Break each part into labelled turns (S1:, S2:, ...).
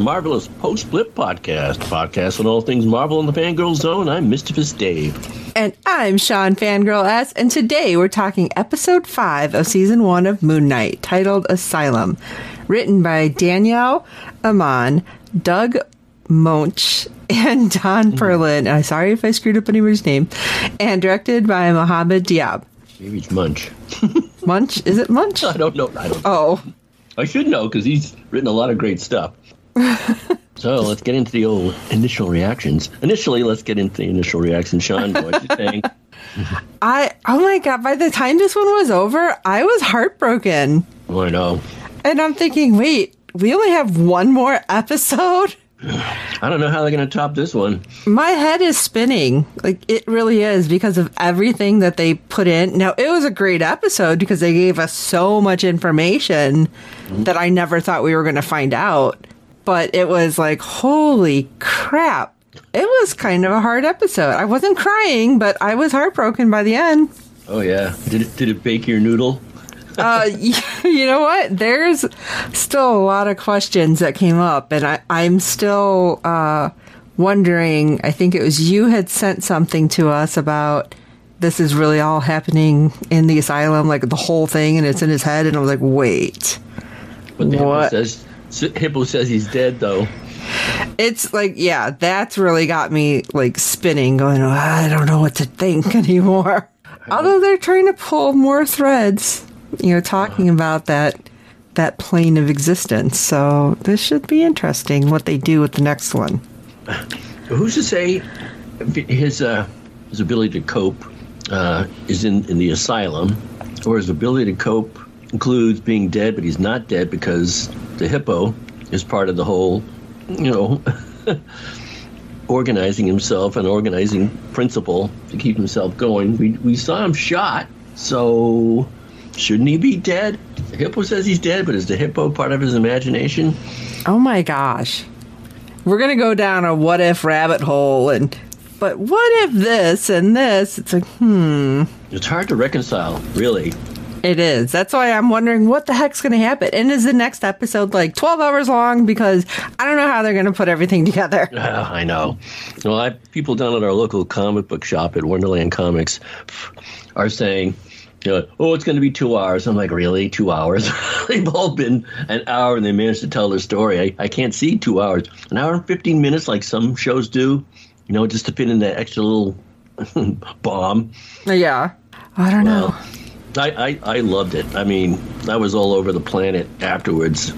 S1: marvelous post flip podcast, podcast on all things Marvel in the Fangirl Zone. I'm Mischievous Dave.
S2: And I'm Shawn Fangirl S. And today we're talking episode 5 of season 1 of Moon Knight, titled Asylum, written by Danielle Amann, Doug Moench, and Don mm. Perlin. And I'm sorry if I screwed up anybody's name. And directed by Mohamed Diab.
S1: Maybe it's Munch.
S2: Munch? Is it Munch?
S1: I don't know. I don't.
S2: Oh,
S1: I should know because he's written a lot of great stuff. So let's get into the old initial reactions. Initially, let's get into the initial reactions. Shawn, what you think?
S2: I, oh my God, by the time this one was over, I was heartbroken.
S1: Oh, I know.
S2: And I'm thinking, wait, we only have one more episode?
S1: I don't know how they're going to top this one.
S2: My head is spinning. Like it really is because of everything that they put in. Now, it was a great episode because they gave us so much information that I never thought we were going to find out. But it was like, holy crap. It was kind of a hard episode. I wasn't crying, but I was heartbroken by the end.
S1: Oh yeah, did it did it bake your noodle?
S2: uh, you know what? There's still a lot of questions that came up, and I, I'm still uh, wondering. I think it was you had sent something to us about this is really all happening in the asylum, like the whole thing, and it's in his head. And I was like, wait,
S1: the
S2: What?
S1: says hippo says he's dead though.
S2: it's like, yeah, that's really got me like spinning, going, "Oh, I don't know what to think anymore. Although they're trying to pull more threads, you know, talking about that that plane of existence. So this should be interesting what they do with the next one.
S1: Who's to say his uh, his ability to cope uh, is in, in the asylum, or his ability to cope includes being dead, but he's not dead because the hippo is part of the whole, you know, organizing himself and organizing principle to keep himself going. We we saw him shot, so shouldn't he be dead? The hippo says he's dead, but is the hippo part of his imagination?
S2: Oh my gosh. We're going to go down a what if rabbit hole and but what if this and this? It's like, hmm.
S1: It's hard to reconcile, really.
S2: It is. That's why I'm wondering what the heck's going to happen. And is the next episode like 12 hours long? Because I don't know how they're going to put everything together.
S1: Ah, I know. Well, I, people down at our local comic book shop at Wonderland Comics are saying, you know, oh, it's going to be two hours. I'm like, really? Two hours? They've all been an hour and they managed to tell their story. I, I can't see two hours. An hour and 15 minutes, like some shows do, you know, just to fit in that extra little bomb.
S2: Yeah. I don't know.
S1: I, I, I loved it. I mean, I was all over the planet afterwards,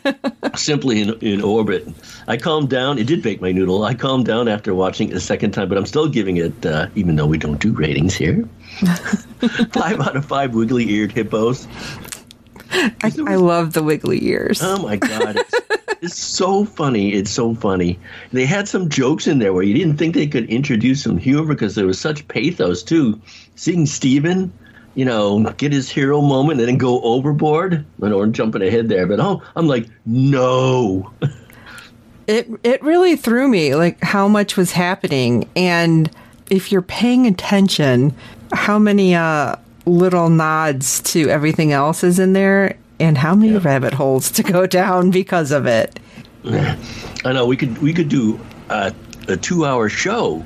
S1: simply in, in orbit. I calmed down. It did bake my noodle. I calmed down after watching it a second time, but I'm still giving it, uh, even though we don't do ratings here, five out of five wiggly eared hippos.
S2: I, I love the wiggly ears.
S1: Oh my god, it's, it's so funny. It's so funny. They had some jokes in there where you didn't think they could introduce some humor because there was such pathos too. Seeing Steven, you know, get his hero moment and then go overboard. I know I'm jumping ahead there, but oh, I'm like, no.
S2: it it really threw me like how much was happening and if you're paying attention how many uh little nods to everything else is in there and how many rabbit holes to go down because of it
S1: I know we could we could do uh, a two hour show.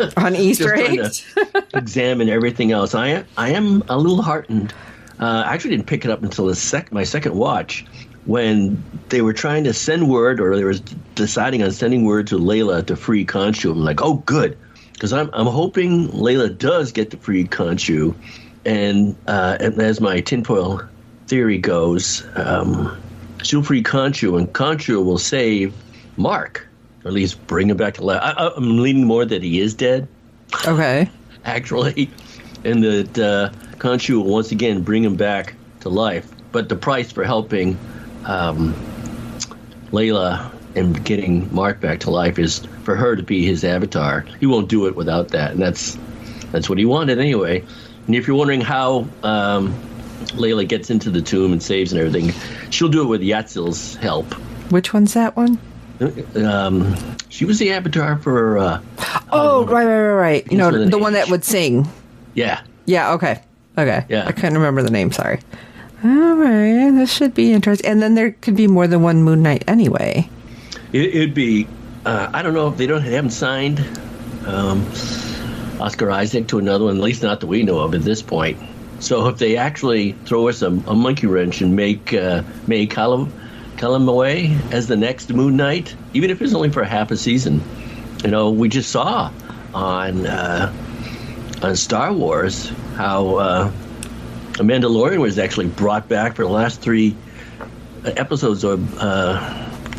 S2: on easter eggs
S1: examine everything else. I am, I am a little heartened. Uh, I actually didn't pick it up until the sec- my second watch when they were trying to send word or they were deciding on sending word to Layla to free Khonshu. I'm like, oh, good. Because I'm, I'm hoping Layla does get to free Khonshu. And, uh, and as my tinfoil theory goes, um, she'll free Khonshu and Khonshu will save Mark. Or at least bring him back to life. I, I'm leaning more that he is dead
S2: okay
S1: actually, and that uh, Khonshu will once again bring him back to life. But the price for helping um, Layla and getting Mark back to life is for her to be his avatar. He won't do it without that, and that's that's what he wanted anyway. And if you're wondering how um, Layla gets into the tomb and saves and everything, she'll do it with Yatzil's help.
S2: which one's that one?
S1: Um, she was the avatar for uh,
S2: Oh, right right right right you know the one that would sing
S1: yeah.
S2: yeah okay okay
S1: Yeah.
S2: i couldn't remember the name sorry all right this should be interesting and then there could be more than one moon knight anyway
S1: It, it'd be. Uh, I don't know if they don't they haven't signed um, Oscar Isaac to another one, at least not that we know of at this point. So if they actually throw us a, a monkey wrench and make uh, May Callum, Calamawy as the next Moon Knight, even if it's only for half a season, you know, we just saw on uh, on Star Wars how uh, a Mandalorian was actually brought back for the last three episodes of uh,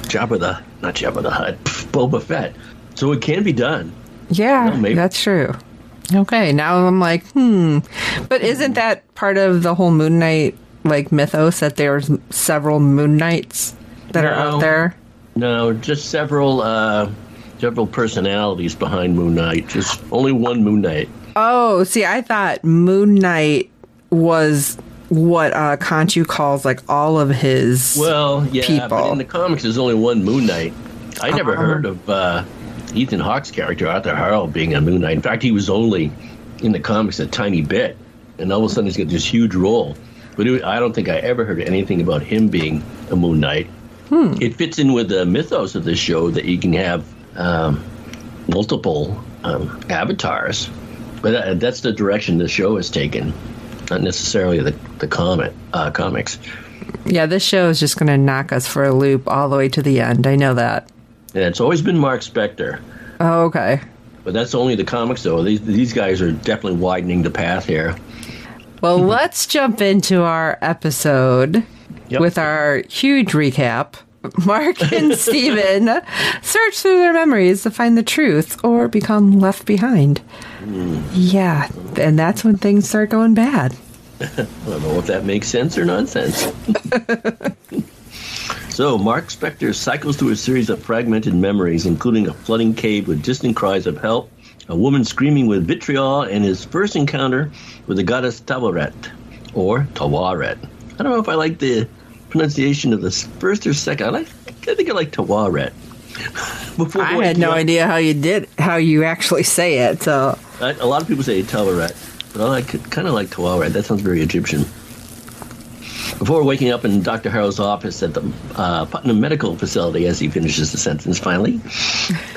S1: Jabba the not Jabba the Hutt, Boba Fett. So it can be done.
S2: Yeah,
S1: Well, maybe-
S2: that's true. Okay, now I'm like, hmm. But isn't that part of the whole Moon Knight like mythos that there's several Moon Knights that are out there?
S1: No, just several uh, several personalities behind Moon Knight. Just only one Moon Knight.
S2: Oh, see, I thought Moon Knight was what uh Khonshu calls like all of his
S1: Well, yeah,
S2: people.
S1: but in the comics, there's only one Moon Knight. I never
S2: Uh-huh.
S1: heard of uh, Ethan Hawke's character Arthur Harrow being a Moon Knight. In fact, he was only in the comics a tiny bit, and all of a sudden he's got this huge role. But it, I don't think I ever heard anything about him being a Moon Knight.
S2: Hmm.
S1: It fits in with the mythos of this show that you can have um, multiple um, avatars, but uh, that's the direction the show has taken, not necessarily the the comic uh, comics.
S2: Yeah, this show is just going to knock us for a loop all the way to the end. I know that.
S1: And it's always been Mark Spector.
S2: Oh, okay.
S1: But that's only the comics, though. These, these guys are definitely widening the path here.
S2: Well, let's jump into our episode
S1: Yep.
S2: with our huge recap. Mark and Steven search through their memories to find the truth or become left behind. Hmm. Yeah, and that's when things start going bad.
S1: I don't know if that makes sense or nonsense. so, Mark Spector cycles through a series of fragmented memories, including a flooding cave with distant cries of help, a woman screaming with vitriol, and his first encounter with the goddess Taweret, or Taweret. I don't know if I like the pronunciation of the first or second. I, like, I think I like Taweret. Before
S2: I had no
S1: up-
S2: idea how you did how you actually say it. So
S1: I, a lot of people say Taweret, but I like kind of like Taweret. That sounds very Egyptian. Before waking up in Dr. Harrow's office at the uh, Putnam Medical Facility, as he finishes the sentence finally,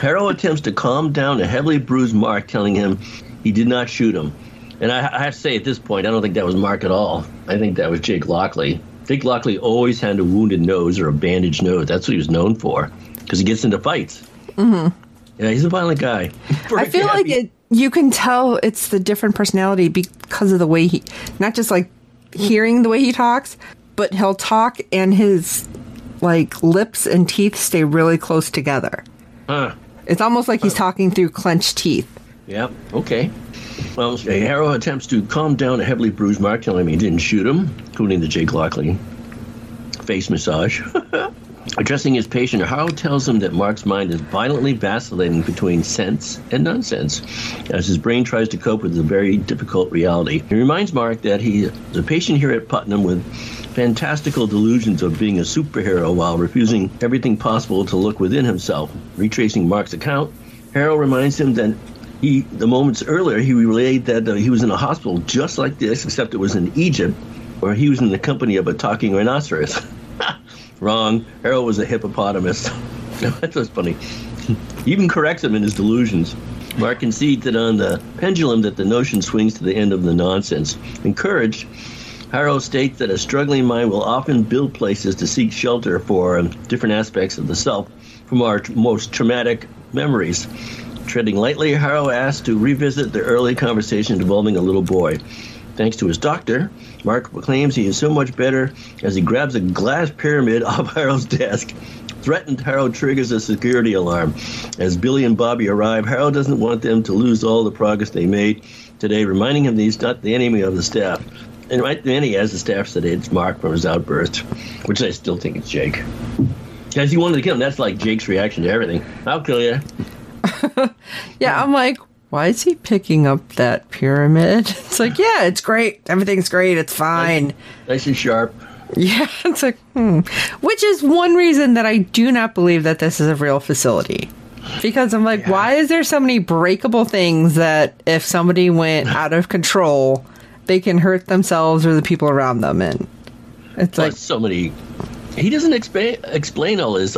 S1: Harrow attempts to calm down a heavily bruised Mark, telling him he did not shoot him. And I, I have to say, at this point, I don't think that was Mark at all. I think that was Jake Lockley. Jake Lockley always had a wounded nose or a bandaged nose. That's what he was known for, because he gets into fights. Mm-hmm. Yeah, he's a violent guy.
S2: I feel like it. You can tell it's the different personality because of the way he, not just like hearing the way he talks, but he'll talk and his like lips and teeth stay really close together.
S1: Huh.
S2: It's almost like he's talking through clenched teeth.
S1: Yep. Okay. Well, Harrow attempts to calm down a heavily bruised Mark, telling him he didn't shoot him, including the Jake Lockley face massage. Addressing his patient, Harrow tells him that Mark's mind is violently vacillating between sense and nonsense as his brain tries to cope with a very difficult reality. He reminds Mark that he is a patient here at Putnam with fantastical delusions of being a superhero while refusing everything possible to look within himself. Retracing Mark's account, Harrow reminds him that he, the moments earlier, he relayed that uh, he was in a hospital just like this, except it was in Egypt, where he was in the company of a talking rhinoceros. Wrong. Harrow was a hippopotamus. that was funny. Even corrects him in his delusions. Mark concedes that on the pendulum that the notion swings to the end of the nonsense. Encouraged, Harrow states that a struggling mind will often build places to seek shelter for um, different aspects of the self from our t- most traumatic memories. Treading lightly, Harrow asks to revisit the early conversation involving a little boy. Thanks to his doctor, Mark claims he is so much better as he grabs a glass pyramid off Harrow's desk. Threatened, Harrow triggers a security alarm. As Billy and Bobby arrive, Harold doesn't want them to lose all the progress they made today, reminding him that he's not the enemy of the staff. And right then he has the staff said it's Mark from his outburst, which I still think it's Jake. Because he wanted to kill him. That's like Jake's reaction to everything. I'll kill you.
S2: Yeah, I'm like, why is he picking up that pyramid? It's like, yeah, it's great. Everything's great. It's fine.
S1: Nice and sharp.
S2: Yeah, it's like, hmm. Which is one reason that I do not believe that this is a real facility. Because I'm like, why is there so many breakable things that if somebody went out of control, they can hurt themselves or the people around them? And it's
S1: Like
S2: like,
S1: so many. He doesn't explain explain all his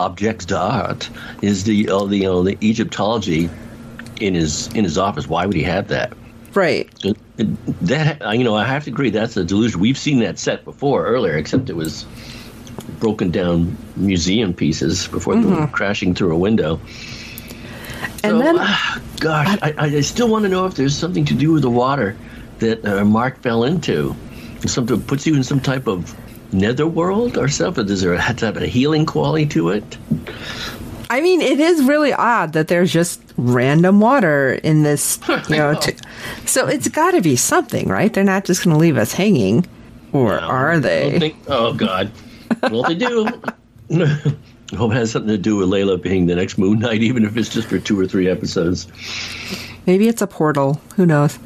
S1: objects d'art is the uh, the you know the Egyptology in his in his office. Why would he have that?
S2: Right.
S1: That you know, I have to agree. That's a delusion. We've seen that set before earlier, except it was broken down museum pieces before were crashing through a window.
S2: And
S1: So,
S2: then
S1: ah, gosh, I, I still want to know if there's something to do with the water that uh, Mark fell into. Something puts you in some type of netherworld or something. Does there have to have a healing quality to it?
S2: I mean, it is really odd that there's just random water in this, you know. T- so it's got to be something, right? They're not just going to leave us hanging, or are they?
S1: think- oh God. Well, they do. I hope it has something to do with Layla being the next Moon Knight, even if it's just for two or three episodes.
S2: Maybe it's a portal. Who knows?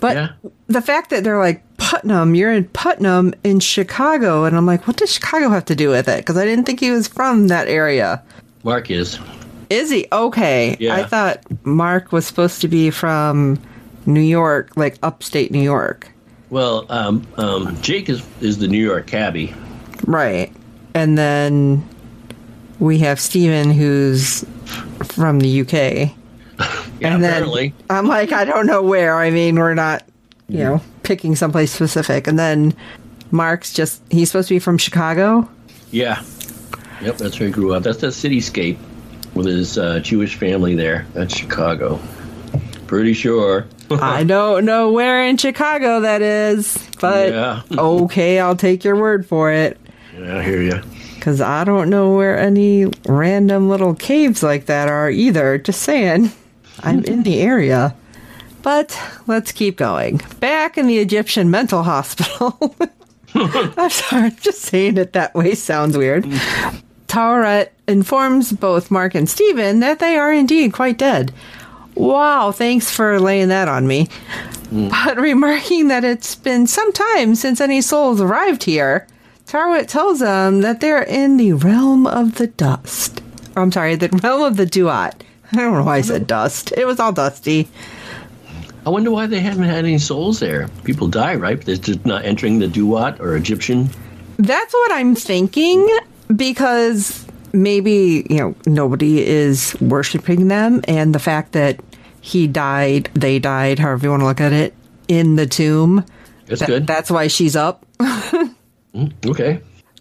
S2: But
S1: Yeah.
S2: the fact that they're like Putnam, you're in Putnam in Chicago, and I'm like, what does Chicago have to do with it? Because I didn't think he was from that area.
S1: Mark is.
S2: Is he okay?
S1: Yeah.
S2: I thought Mark was supposed to be from New York, like upstate New York,
S1: Well, um, um, Jake is is the New York cabbie.
S2: right? And then we have Steven, who's from the UK.
S1: Yeah,
S2: and
S1: apparently.
S2: then I'm like, I don't know where. I mean, we're not, you know, picking someplace specific. And then Mark's just, he's supposed to be from Chicago.
S1: Yeah. Yep, that's where he grew up. That's that cityscape with his uh, Jewish family there. That's Chicago. Pretty sure.
S2: I don't know where in Chicago that is, but
S1: Yeah.
S2: okay, I'll take your word for it.
S1: yeah, I hear you.
S2: Because I don't know where any random little caves like that are either. Just saying. I'm in the area. But let's keep going. Back in the Egyptian mental hospital. I'm sorry, just saying it that way sounds weird. Taweret informs both Mark and Stephen that they are indeed quite dead. Wow, thanks for laying that on me. Hmm. But remarking that it's been some time since any souls arrived here, Taweret tells them that they're in the realm of the dust. Or, I'm sorry, the realm of the duat. I don't know why I said dust. It was all dusty.
S1: I wonder why they haven't had any souls there. People die, right? They're just not entering the Duat or Egyptian.
S2: That's what I'm thinking because maybe, you know, nobody is worshiping them and the fact that he died, they died, however you want to look at it, in the tomb.
S1: That's
S2: that-
S1: good.
S2: That's why she's up.
S1: okay.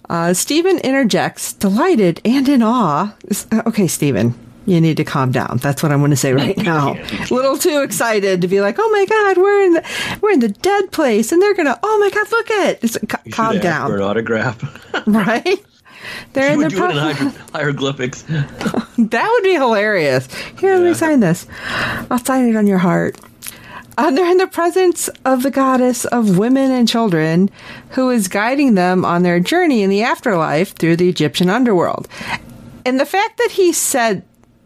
S2: Uh, Stephen interjects, delighted and in awe. Uh, Okay, Stephen, you need to calm down. That's what I'm going to say right now. A little too excited to be like, "Oh my God, we're in the we're in the dead place," and they're gonna, "Oh my God, look at!" Just, ca-
S1: You
S2: calm
S1: ask For an
S2: down,
S1: autograph.
S2: right? They're
S1: you
S2: in the
S1: would do it in
S2: pro-
S1: hier- hieroglyphics.
S2: That would be hilarious. Here, let me sign this. I'll sign it on your heart. Uh, they're in the presence of the goddess of women and children who is guiding them on their journey in the afterlife through the Egyptian underworld. And the fact that he said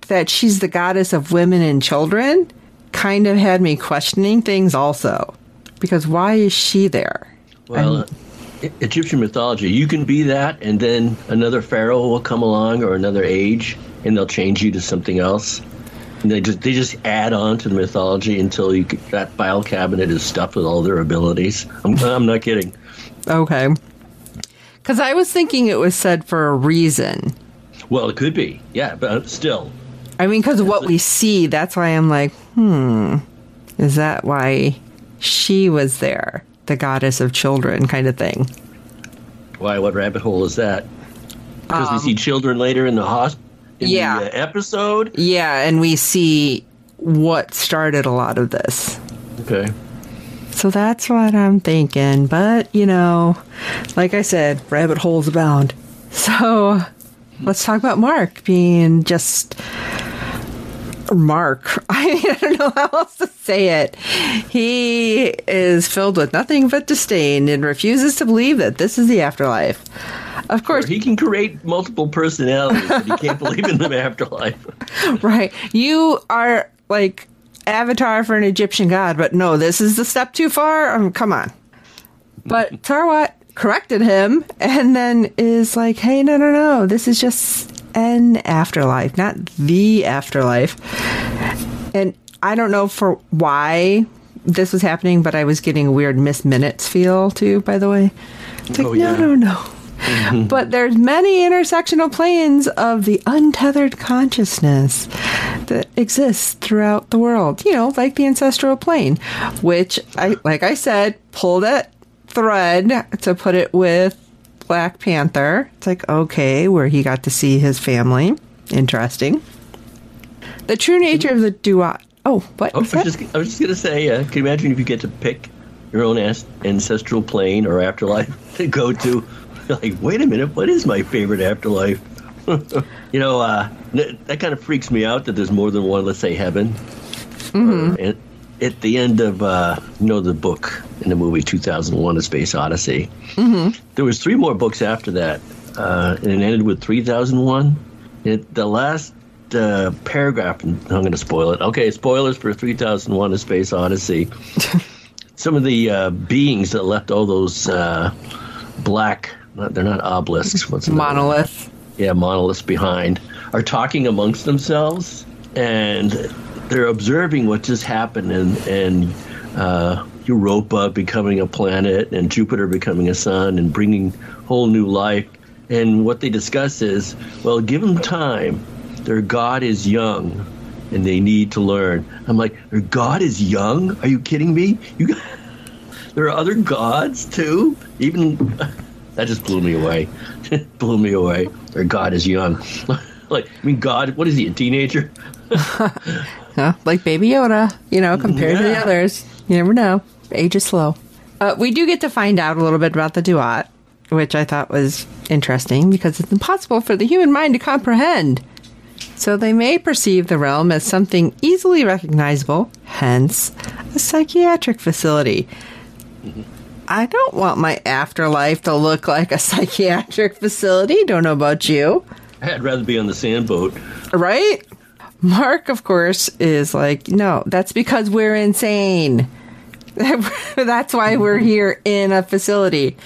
S2: that she's the goddess of women and children kind of had me questioning things also. Because why is she there?
S1: Well, E- Egyptian mythology, you can be that, and then another pharaoh will come along or another age, and they'll change you to something else. And they just they just add on to the mythology until you get, that file cabinet is stuffed with all their abilities. I'm, I'm not kidding.
S2: Okay. Because I was thinking it was said for a reason.
S1: Well, it could be, yeah, but still,
S2: I mean, because of what we see, that's why I'm like, hmm, is that why she was there? The goddess of children, kind of thing.
S1: why? What rabbit hole is that? Because we see children later in the hospital.
S2: Yeah.
S1: the uh, episode.
S2: Yeah, and we see what started a lot of this.
S1: Okay.
S2: So that's what I'm thinking. But, you know, like I said, rabbit holes abound. So let's talk about Mark being just Mark. I mean, I don't know how else to say it. He is filled with nothing but disdain and refuses to believe that this is the afterlife. Of course,
S1: He can create multiple personalities, but he can't believe in the afterlife.
S2: right. You are like avatar for an Egyptian god, but no, this is the step too far. Um, come on. But Taweret corrected him and then is like, hey, no, no, no, this is just an afterlife, not the afterlife. And I don't know for why this was happening, but I was getting a weird Miss Minutes feel too, by the way. It's like,
S1: Oh,
S2: no,
S1: yeah.
S2: no, no. Mm-hmm. but there's many intersectional planes of the untethered consciousness that exists throughout the world. You know, like the ancestral plane, which I, like I said, pulled that thread to put it with Black Panther. It's like okay, where he got to see his family. Interesting. The true nature of the duat. Oh, what?
S1: I was just, I was just gonna say, uh, can you imagine if you get to pick your own ancestral plane or afterlife to go to? Like, wait a minute, what is my favorite afterlife? you know, uh, that kind of freaks me out that there's more than one. Let's say heaven.
S2: Mm-hmm.
S1: Or- and at the end of uh, you know the book in the movie 2001: A Space Odyssey,
S2: Mm-hmm.
S1: there was three more books after that, uh, and it ended with 3001. It, the last uh, paragraph, and I'm going to spoil it. Okay, spoilers for 3001: A Space Odyssey. Some of the uh, beings that left all those uh, black, not, they're not obelisks. What's
S2: monolith.
S1: yeah, monoliths behind, are talking amongst themselves, and they're observing what just happened, and and uh, Europa becoming a planet, and Jupiter becoming a sun, and bringing whole new life. And what they discuss is, well, give them time. Their God is young, and they need to learn. I'm like, their God is young? Are you kidding me? You. There are other gods too. Even that just blew me away. blew me away. Their God is young. like, I mean, God, what is he? A teenager?
S2: Huh? Like Baby Yoda, you know, compared to the others. You never know. Age is slow. Uh, we do get to find out a little bit about the Duat, which I thought was interesting because it's impossible for the human mind to comprehend. So they may perceive the realm as something easily recognizable, hence a psychiatric facility. I don't want my afterlife to look like a psychiatric facility. Don't know about you.
S1: I'd rather be on the sandboat.
S2: Right? Mark, of course, is like, no, that's because we're insane. that's why we're here in a facility.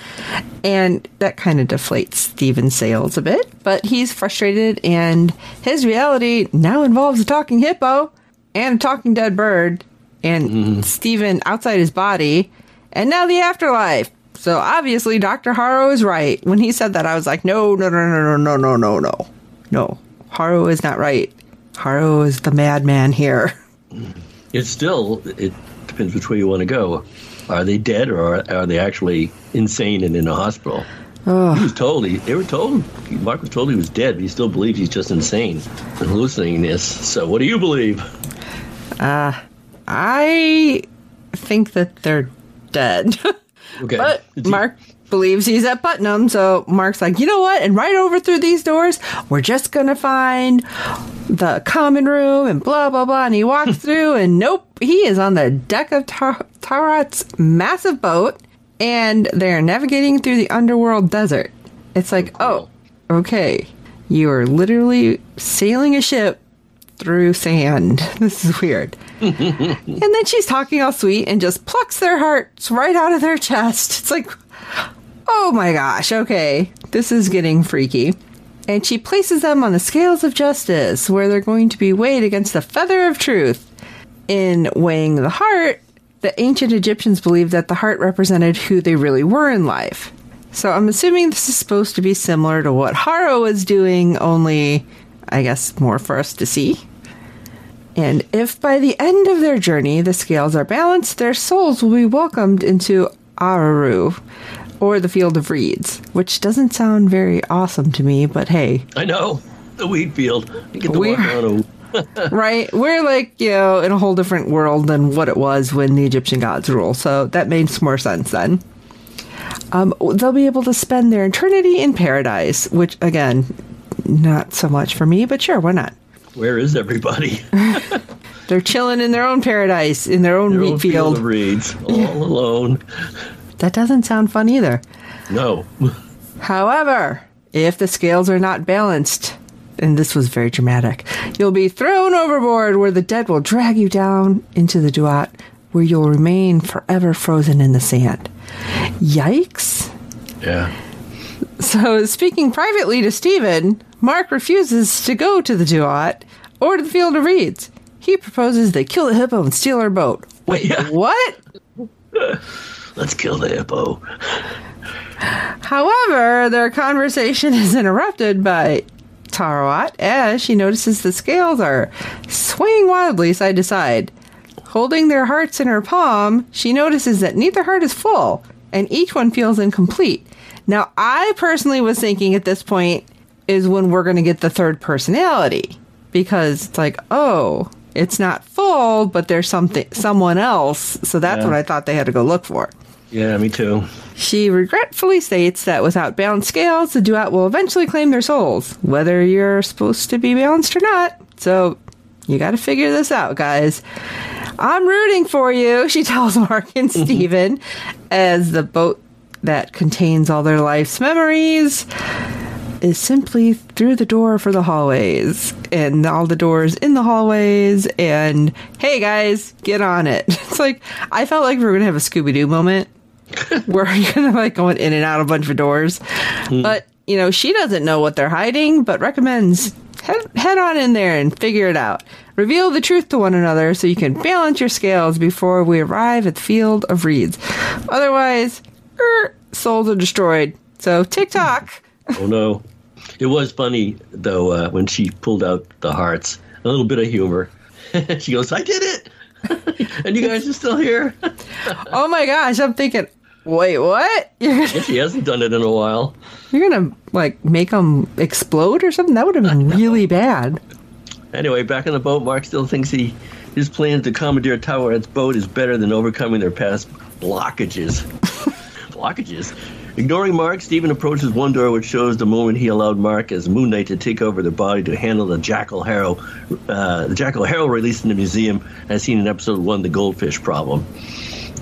S2: And that kind of deflates Steven's sails a bit, but he's frustrated, and his reality now involves a talking hippo and a talking dead bird, and mm-hmm. Steven outside his body, and now the afterlife. So obviously, Dr. Harrow is right. When he said that, I was like, no, no, no, no, no, no, no, no, no. No, Harrow is not right. Harrow is the madman here.
S1: It's still, it depends which way you want to go. Are they dead or are, are they actually insane and in a hospital? He was told, he, they were told, Mark was told he was dead, but he still believes he's just insane and hallucinating this. So, what do you believe?
S2: Uh, I think that they're dead.
S1: Okay.
S2: but Mark believes he's at Putnam, so Mark's like, you know what? And right over through these doors, we're just gonna find the common room and blah blah blah. And he walks through, and nope, he is on the deck of Tar- Taweret's massive boat, and they're navigating through the underworld desert. It's like, oh, oh okay, you are literally sailing a ship through sand. This is weird. and then she's talking all sweet and just plucks their hearts right out of their chest. It's like, oh my gosh, okay, this is getting freaky. And she places them on the scales of justice, where they're going to be weighed against the feather of truth. In weighing the heart, the ancient Egyptians believed that the heart represented who they really were in life. So I'm assuming this is supposed to be similar to what Harrow was doing, only, I guess, more for us to see. And if by the end of their journey the scales are balanced, their souls will be welcomed into Aaru, or the Field of Reeds, which doesn't sound very awesome to me, but hey,
S1: I know. The wheat field. You get walk
S2: We're-
S1: on a
S2: right? We're like, you know, in a whole different world than what it was when the Egyptian gods rule, so that makes more sense then. Um, they'll be able to spend their eternity in paradise, which, again, not so much for me, but sure, why not?
S1: Where is everybody?
S2: They're chilling in their own paradise, in their own
S1: Their
S2: wheat
S1: own
S2: field.
S1: of reeds, all alone.
S2: That doesn't sound fun either.
S1: No.
S2: However, if the scales are not balanced, and this was very dramatic, you'll be thrown overboard where the dead will drag you down into the Duat, where you'll remain forever frozen in the sand. Yikes.
S1: Yeah.
S2: So, speaking privately to Stephen, Mark refuses to go to the Duat or to the Field of Reeds. He proposes they kill the hippo and steal our boat. Wait,
S1: Yeah.
S2: what?
S1: Let's kill the hippo.
S2: However, their conversation is interrupted by Taweret as she notices the scales are swaying wildly side to side. Holding their hearts in her palm, she notices that neither heart is full and each one feels incomplete. Now, I personally was thinking at this point is when we're going to get the third personality because it's like, oh, it's not full, but there's something someone else. So that's
S1: Yeah.
S2: what I thought they had to go look for.
S1: Yeah, me too.
S2: She regretfully states that without balanced scales, the Duat will eventually claim their souls, whether you're supposed to be balanced or not. So you got to figure this out, guys. I'm rooting for you, she tells Mark and mm-hmm. Steven as the boat that contains all their life's memories is simply through the door for the hallways and all the doors in the hallways and hey guys get on it it's like i felt like we were gonna have a scooby-doo moment where you're gonna like going in and out a bunch of doors but you know she doesn't know what they're hiding but recommends head, head on in there and figure it out reveal the truth to one another so you can balance your scales before we arrive at the field of reeds otherwise er, souls are destroyed so tick-tock
S1: Oh no. It was funny though uh, when she pulled out the hearts. A little bit of humor. she goes, "I did it," and you guys are still here.
S2: Oh my gosh, I'm thinking, wait, what? Gonna,
S1: she hasn't done it in a while.
S2: you're gonna like make them explode or something? That would have been really bad.
S1: Anyway, back on the boat, Mark still thinks he his plan to commandeer Taweret's boat is better than overcoming their past blockages. blockages. Ignoring Mark, Stephen approaches one door which shows the moment he allowed Mark as Moon Knight to take over the body to handle the Jackal Harrow, uh, the Jackal Harrow released in the museum, as seen in episode one, the Goldfish Problem.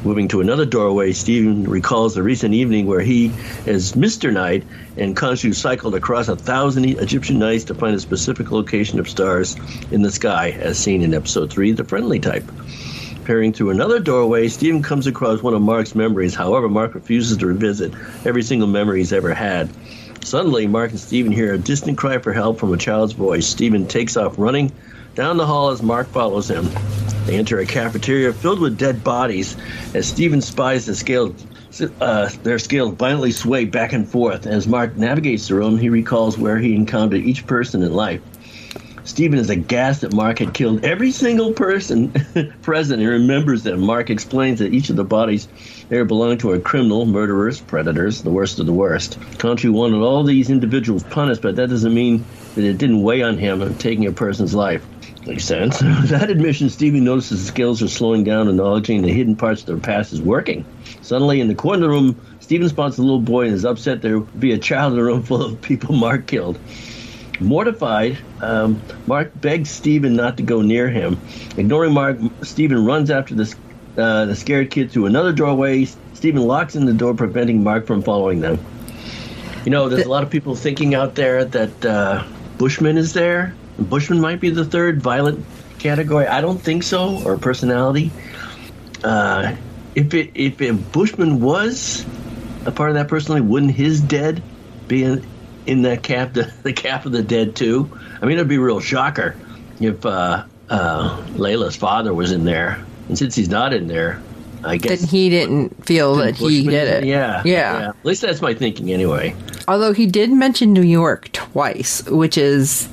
S1: Moving to another doorway, Stephen recalls the recent evening where he, as Mr. Knight, and Khonshu cycled across a thousand Egyptian nights to find a specific location of stars in the sky, as seen in episode 3, The Friendly Type. Peering through another doorway, Stephen comes across one of Mark's memories. However, Mark refuses to revisit every single memory he's ever had. Suddenly, Mark and Stephen hear a distant cry for help from a child's voice. Stephen takes off running down the hall as Mark follows him. They enter a cafeteria filled with dead bodies as Stephen spies the scales. Uh, their scales violently sway back and forth. As Mark navigates the room, he recalls where he encountered each person in life. Stephen is aghast that Mark had killed every single person present and remembers them. Mark explains that each of the bodies there belonged to a criminal, murderers, predators, the worst of the worst. Khonshu wanted all these individuals punished, but that doesn't mean that it didn't weigh on him of taking a person's life. Makes sense. With that admission, Stevie notices the skills are slowing down, acknowledging the hidden parts of their past is working. Suddenly, in the corner of the room, Stephen spots a little boy and is upset there would be a child in a room full of people Mark killed. Mortified, um, Mark begs Stephen not to go near him. Ignoring Mark, Stephen runs after the, uh, the scared kid through another doorway. Stephen locks in the door, preventing Mark from following them. You know, there's a lot of people thinking out there that uh, Bushman is there. Bushman might be the third violent category. I don't think so, or personality. Uh, if it if it, Bushman was a part of that personality, wouldn't his dead be in, in that cap the, the cap of the dead too? I mean, it'd be a real shocker if uh, uh, Layla's father was in there, and since he's not in there, I guess
S2: That he didn't feel that he did it.
S1: Yeah,
S2: Yeah.
S1: At least that's my thinking, anyway.
S2: Although he did mention New York twice, which is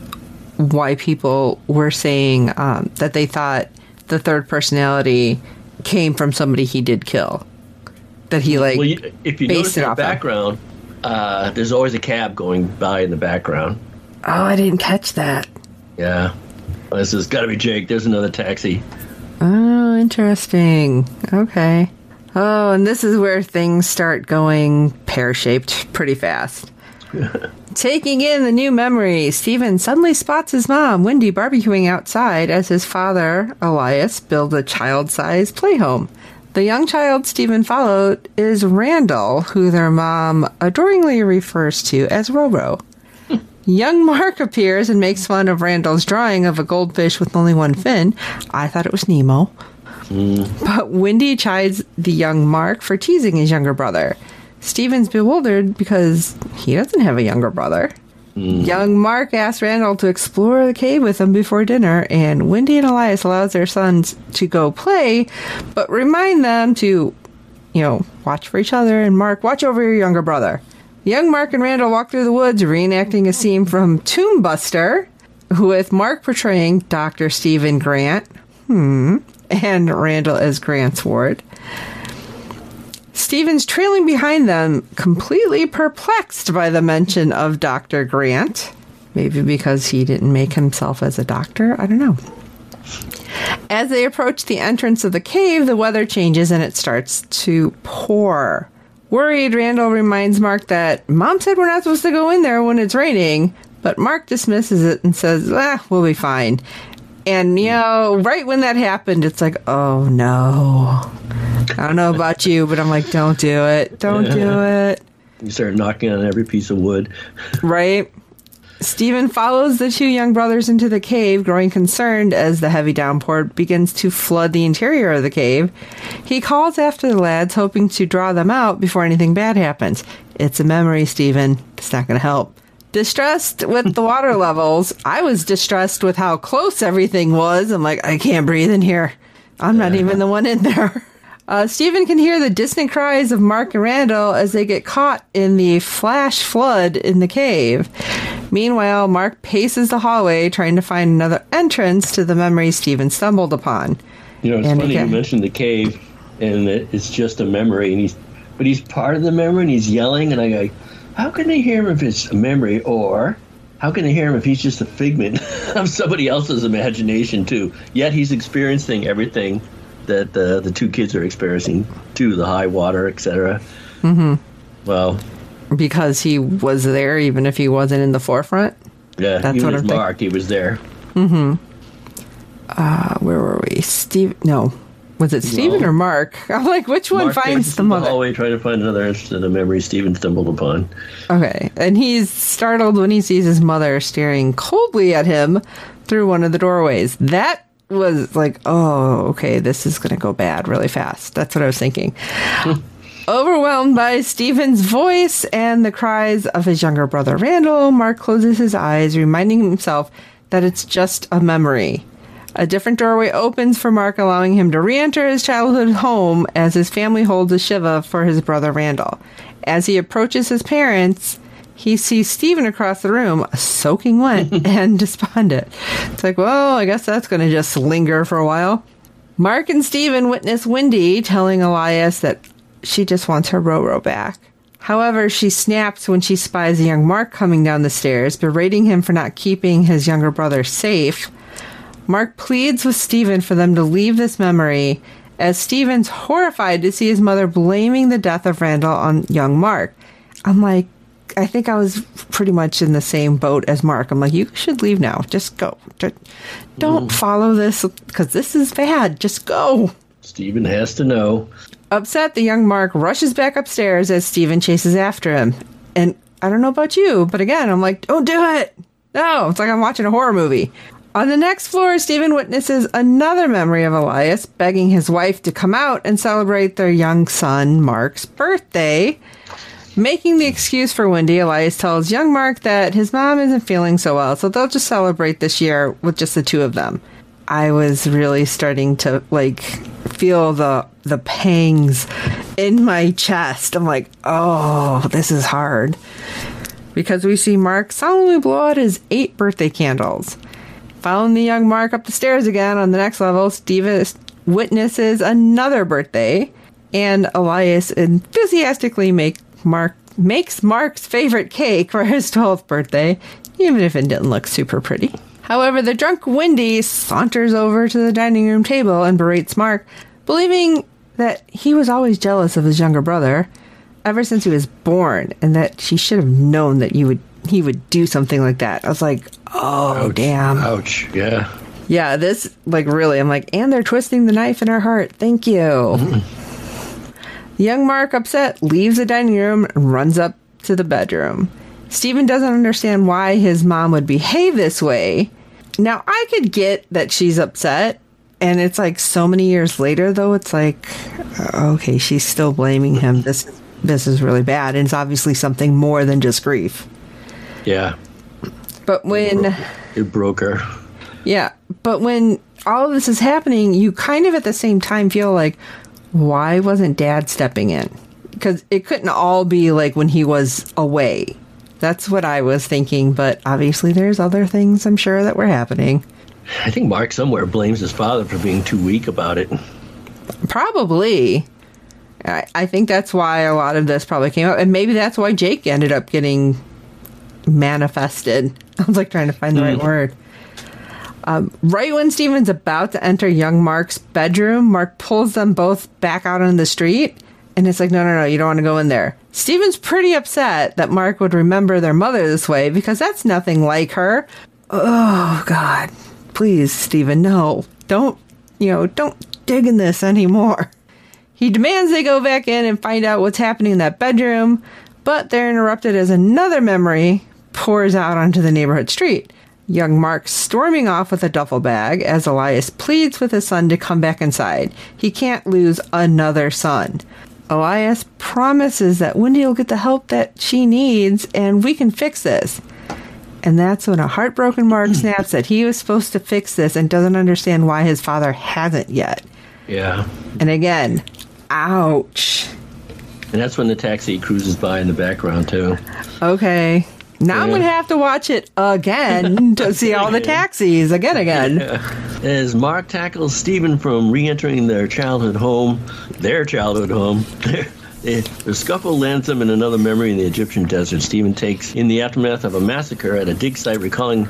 S2: why people were saying um, that they thought the third personality came from somebody he did kill. That he like
S1: Well, you, if you
S2: based
S1: notice in the background, uh, there's always a cab going by in the background.
S2: Oh, I didn't catch that.
S1: Yeah. Well, this has got to be Jake. There's another taxi.
S2: Oh, interesting. Okay. Oh, and this is where things start going pear shaped pretty fast. Taking in the new memories, Stephen suddenly spots his mom, Wendy, barbecuing outside as his father, Elias, builds a child sized playhome. The young child Stephen followed is Randall, who their mom adoringly refers to as Roro. Young Mark appears and makes fun of Randall's drawing of a goldfish with only one fin. I thought it was Nemo. Mm. But Wendy chides the young Mark for teasing his younger brother. Steven's bewildered because he doesn't have a younger brother. Young Mark asks Randall to explore the cave with him before dinner, and Wendy and Elias allows their sons to go play, but remind them to you know, watch for each other, and Mark, watch over your younger brother. Young Mark and Randall walk through the woods, reenacting a scene from Tomb Buster, with Mark portraying Dr. Stephen Grant, hmm, and Randall as Grant's ward. Stephen's trailing behind them, completely perplexed by the mention of Dr. Grant. Maybe because he didn't make himself as a doctor? I don't know. As they approach the entrance of the cave, the weather changes and it starts to pour. Worried, Randall reminds Mark that Mom said we're not supposed to go in there when it's raining, but Mark dismisses it and says, ah, we'll be fine. And, you know, right when that happened, it's like, oh no. I don't know about you, but I'm like, don't do it. Don't do it.
S1: You start knocking on every piece of wood.
S2: Right? Stephen follows the two young brothers into the cave, growing concerned as the heavy downpour begins to flood the interior of the cave. He calls after the lads, hoping to draw them out before anything bad happens. It's a memory, Stephen. It's not going to help. Distressed with the water levels, I was distressed with how close everything was. I'm like, I can't breathe in here. I'm not even the one in there. Uh, Stephen can hear the distant cries of Mark and Randall as they get caught in the flash flood in the cave. Meanwhile, Mark paces the hallway trying to find another entrance to the memory Stephen stumbled upon.
S1: You know, it's
S2: And
S1: funny
S2: again-
S1: you mentioned the cave, and it's just a memory, and he's, but he's part of the memory, and he's yelling, and I go, how can they hear him if it's a memory, or how can they hear him if he's just a figment of somebody else's imagination too? Yet he's experiencing everything that the the two kids are experiencing too, the high water, etc. Mm-hmm. Well,
S2: Because he was there, even if he wasn't in the forefront.
S1: yeah,
S2: That's
S1: even
S2: what
S1: as
S2: I'm think-
S1: Mark, he was there.
S2: mm-hmm Uh, where were we? Steve? No. Was it Stephen
S1: No.
S2: or Mark? I'm like, which one
S1: Mark
S2: finds the mother?
S1: hallway trying to find another entrance of memory Stephen stumbled upon.
S2: Okay. And he's startled when he sees his mother staring coldly at him through one of the doorways. That was like, oh, okay, this is going to go bad really fast. That's what I was thinking. Overwhelmed by Stephen's voice and the cries of his younger brother Randall, Mark closes his eyes, reminding himself that it's just a memory. A different doorway opens for Mark, allowing him to re enter his childhood home as his family holds a Shiva for his brother Randall. As he approaches his parents, he sees Stephen across the room, soaking wet and despondent. It's like, well, I guess that's going to just linger for a while. Mark and Stephen witness Wendy telling Elias that she just wants her Roro back. However, she snaps when she spies a young Mark coming down the stairs, berating him for not keeping his younger brother safe. Mark pleads with Stephen for them to leave this memory, as Stephen's horrified to see his mother blaming the death of Randall on young Mark. I'm like, I think I was pretty much in the same boat as Mark. I'm like, you should leave now. Just go. Just- Don't mm. follow this because this is bad. Just go.
S1: Stephen has to know.
S2: Upset, the young Mark rushes back upstairs as Stephen chases after him. And I don't know about you, but again, I'm like, don't do it. No, it's like I'm watching a horror movie. On the next floor, Stephen witnesses another memory of Elias begging his wife to come out and celebrate their young son, Mark's birthday. Making the excuse for Wendy, Elias tells young Mark that his mom isn't feeling so well, so they'll just celebrate this year with just the two of them. I was really starting to like feel the the pangs in my chest. I'm like, oh, this is hard. Because we see Mark solemnly blow out his eight birthday candles. Following the young Mark up the stairs again on the next level, Steve witnesses another birthday, and Elias enthusiastically make Mark makes Mark's favorite cake for his 12th birthday, even if it didn't look super pretty. However, the drunk Wendy saunters over to the dining room table and berates Mark, believing that he was always jealous of his younger brother ever since he was born, and that she should have known that you would he would do something like that. I was like, oh damn.
S1: Ouch. Yeah.
S2: Yeah, this like really, I'm like, and they're twisting the knife in her heart. Thank you. Young Mark, upset, leaves the dining room and runs up to the bedroom. Stephen doesn't understand why his mom would behave this way. Now, I could get that she's upset, and it's like so many years later, though, it's like, uh, okay, she's still blaming him. This this is really bad, and it's obviously something more than just grief.
S1: Yeah.
S2: But when
S1: It broke her.
S2: Yeah, but when all of this is happening, you kind of at the same time feel like, why wasn't dad stepping in? Because it couldn't all be like when he was away. That's what I was thinking, but obviously there's other things I'm sure that were happening.
S1: I think Mark somewhere blames his father for being too weak about it.
S2: Probably. I, I think that's why a lot of this probably came up, and maybe that's why Jake ended up getting manifested. I was like trying to find the right word. Um, right when Steven's about to enter young Mark's bedroom, Mark pulls them both back out on the street, and it's like, no, no, no, you don't want to go in there. Steven's pretty upset that Mark would remember their mother this way because that's nothing like her. Oh, God. Please, Steven, no. Don't, you know, don't dig in this anymore. He demands they go back in and find out what's happening in that bedroom, but they're interrupted as another memory pours out onto the neighborhood street. Young Mark storming off with a duffel bag as Elias pleads with his son to come back inside. He can't lose another son. Elias promises that Wendy will get the help that she needs and we can fix this. And that's when a heartbroken Mark hmm. snaps that he was supposed to fix this and doesn't understand why his father hasn't yet.
S1: Yeah.
S2: And again, ouch.
S1: And that's when the taxi cruises by in the background, too.
S2: Okay. Now I'm going to have to watch it again to see all the taxis again, again.
S1: As Mark tackles Stephen from re entering their childhood home, their childhood home, the, the scuffle lands them in another memory in the Egyptian desert. Stephen takes in the aftermath of a massacre at a dig site, recalling.